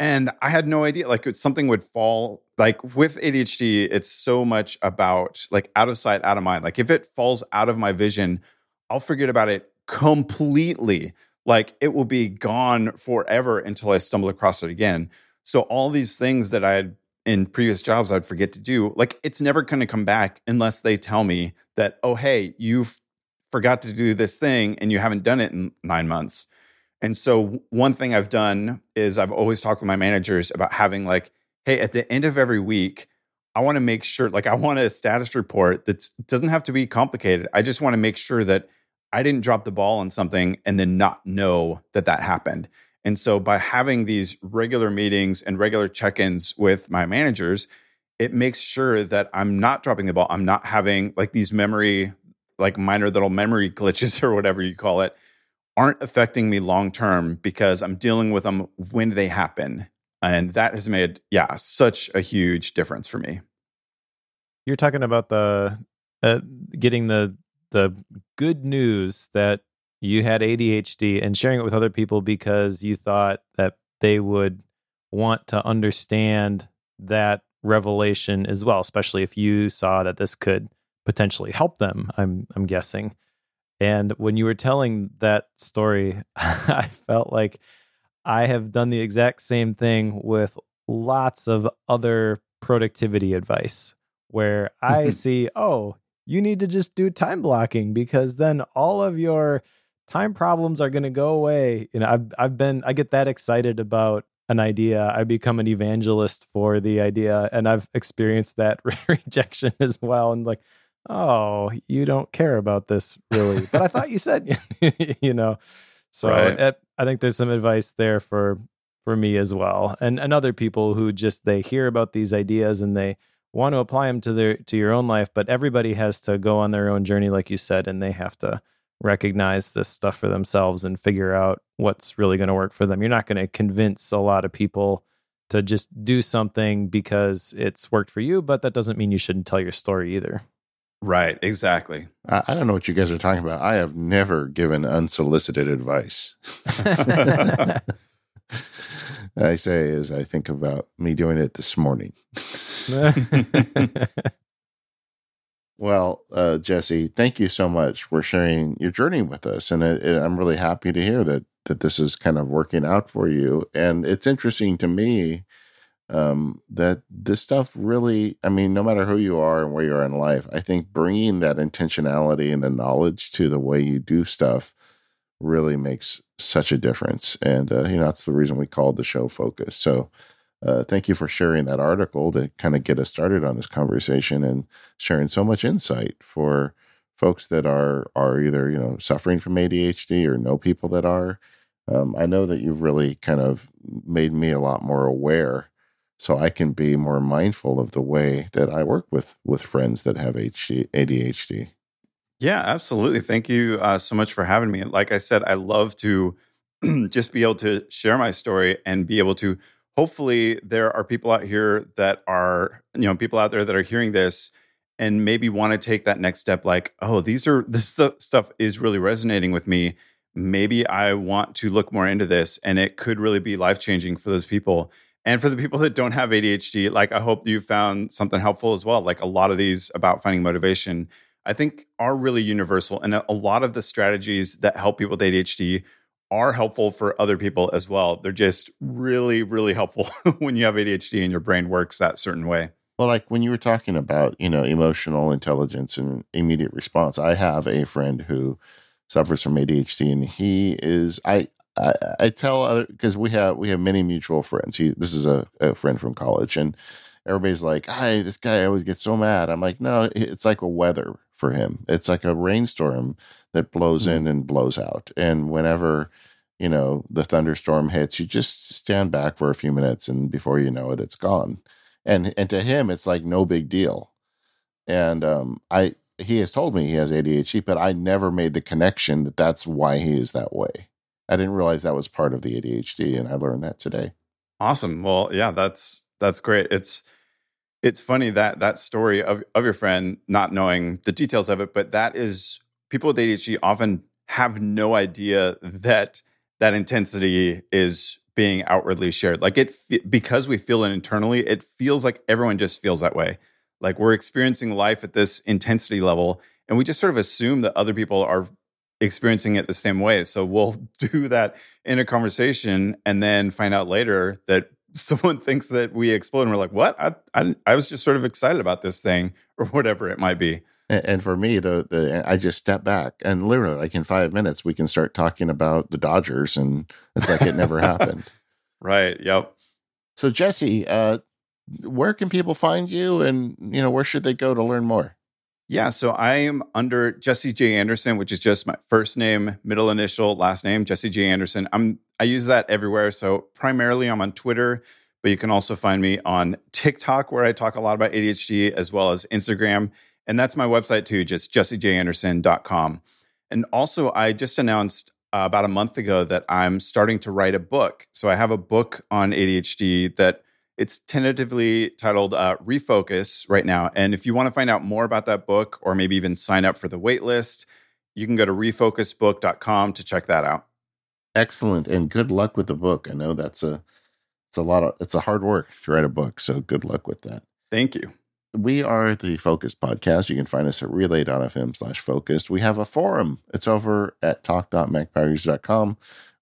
and I had no idea like something would fall like with ADHD it's so much about like out of sight out of mind like if it falls out of my vision I'll forget about it completely like it will be gone forever until I stumble across it again. So all these things that I had in previous jobs I'd forget to do like it's never going to come back unless they tell me that oh hey you forgot to do this thing and you haven't done it in 9 months and so one thing I've done is I've always talked with my managers about having like, hey, at the end of every week, I want to make sure, like, I want a status report that doesn't have to be complicated. I just want to make sure that I didn't drop the ball on something and then not know that that happened. And so by having these regular meetings and regular check ins with my managers, it makes sure that I'm not dropping the ball. I'm not having like these memory, like minor little memory glitches or whatever you call it, aren't affecting me long term because I'm dealing with them when they happen. And that has made, yeah, such a huge difference for me.
You're talking about the uh, getting the the good news that you had ADHD and sharing it with other people because you thought that they would want to understand that revelation as well, especially if you saw that this could potentially help them. I'm I'm guessing. And when you were telling that story, I felt like I have done the exact same thing with lots of other productivity advice where I mm-hmm. see, oh, you need to just do time blocking because then all of your time problems are going to go away. You know, I've I've been I get that excited about an idea, I become an evangelist for the idea, and I've experienced that rejection as well. And like, oh, you don't care about this really, but I thought you said, you know. So right. it, I think there's some advice there for for me as well, and and other people who just they hear about these ideas and they want to apply them to their to your own life, but everybody has to go on their own journey, like you said, and they have to recognize this stuff for themselves and figure out what's really going to work for them. You're not going to convince a lot of people to just do something because it's worked for you, but that doesn't mean you shouldn't tell your story either.
Right, exactly.
I, I don't know what you guys are talking about. I have never given unsolicited advice. I say as I think about me doing it this morning. Well, uh, Jesse, thank you so much for sharing your journey with us, and it, it, I'm really happy to hear that that this is kind of working out for you. And it's interesting to me um, that this stuff really, I mean, no matter who you are and where you are in life, I think bringing that intentionality and the knowledge to the way you do stuff really makes such a difference. And uh, you know, that's the reason we called the show Focused. So uh, thank you for sharing that article to kind of get us started on this conversation and sharing so much insight for folks that are are either you know suffering from ADHD or know people that are. Um, I know that you've really kind of made me a lot more aware, so I can be more mindful of the way that I work with with friends that have ADHD.
Yeah, absolutely. Thank you uh, so much for having me. Like I said, I love to just be able to share my story and be able to hopefully there are people out here that are you know people out there that are hearing this and maybe want to take that next step like oh these are this stuff is really resonating with me maybe i want to look more into this and it could really be life changing for those people and for the people that don't have adhd like i hope you found something helpful as well like a lot of these about finding motivation i think are really universal and a lot of the strategies that help people with adhd are helpful for other people as well. They're just really, really helpful when you have ADHD and your brain works that certain way.
Well, like when you were talking about, you know, emotional intelligence and immediate response, I have a friend who suffers from ADHD, and he is I I, I tell other because we have we have many mutual friends. He this is a, a friend from college, and everybody's like, "Hi, this guy always gets so mad." I'm like, "No, it's like a weather for him. It's like a rainstorm that blows mm-hmm. in and blows out. And whenever, you know, the thunderstorm hits, you just stand back for a few minutes and before you know it, it's gone. And and to him, it's like no big deal. And um, I he has told me he has ADHD, but I never made the connection that that's why he is that way. I didn't realize that was part of the ADHD, and I learned that today.
Awesome. Well, yeah, that's that's great. It's it's funny that that story of of your friend not knowing the details of it, but that is people with ADHD often have no idea that that intensity is being outwardly shared. Like it, because we feel it internally, it feels like everyone just feels that way. Like we're experiencing life at this intensity level, and we just sort of assume that other people are experiencing it the same way. So we'll do that in a conversation and then find out later that someone thinks that we explode and we're like, what? I, I, I was just sort of excited about this thing or whatever it might be.
And, and for me, the the I just step back and literally, like in five minutes, we can start talking about the Dodgers, and it's like it never happened.
Right. Yep.
So Jesse, uh, where can people find you, and you know where should they go to learn more?
Yeah, so I am under Jesse J Anderson, which is just my first name, middle initial, last name, Jesse J Anderson. I'm I use that everywhere. So primarily I'm on Twitter, But you can also find me on TikTok, where I talk a lot about ADHD, as well as Instagram. And that's my website too, just jessejanderson.com. And also, I just announced uh, about a month ago that I'm starting to write a book. So I have a book on ADHD that it's tentatively titled uh, Refocus right now. And if you want to find out more about that book or maybe even sign up for the waitlist, you can go to refocusbook.com to check that out.
Excellent. And good luck with the book. I know that's a it's a lot of it's a hard work to write a book. So good luck with that.
Thank you.
We are the Focused Podcast. You can find us at relay.fm slash focused. We have a forum. It's over at talk.macpowerusers.com.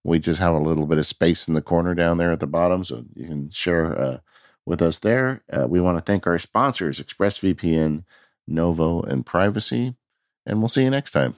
We just have a little bit of space in the corner down there at the bottom, so you can share uh, with us there. Uh, we want to thank our sponsors, ExpressVPN, Novo, and Privacy. And we'll see you next time.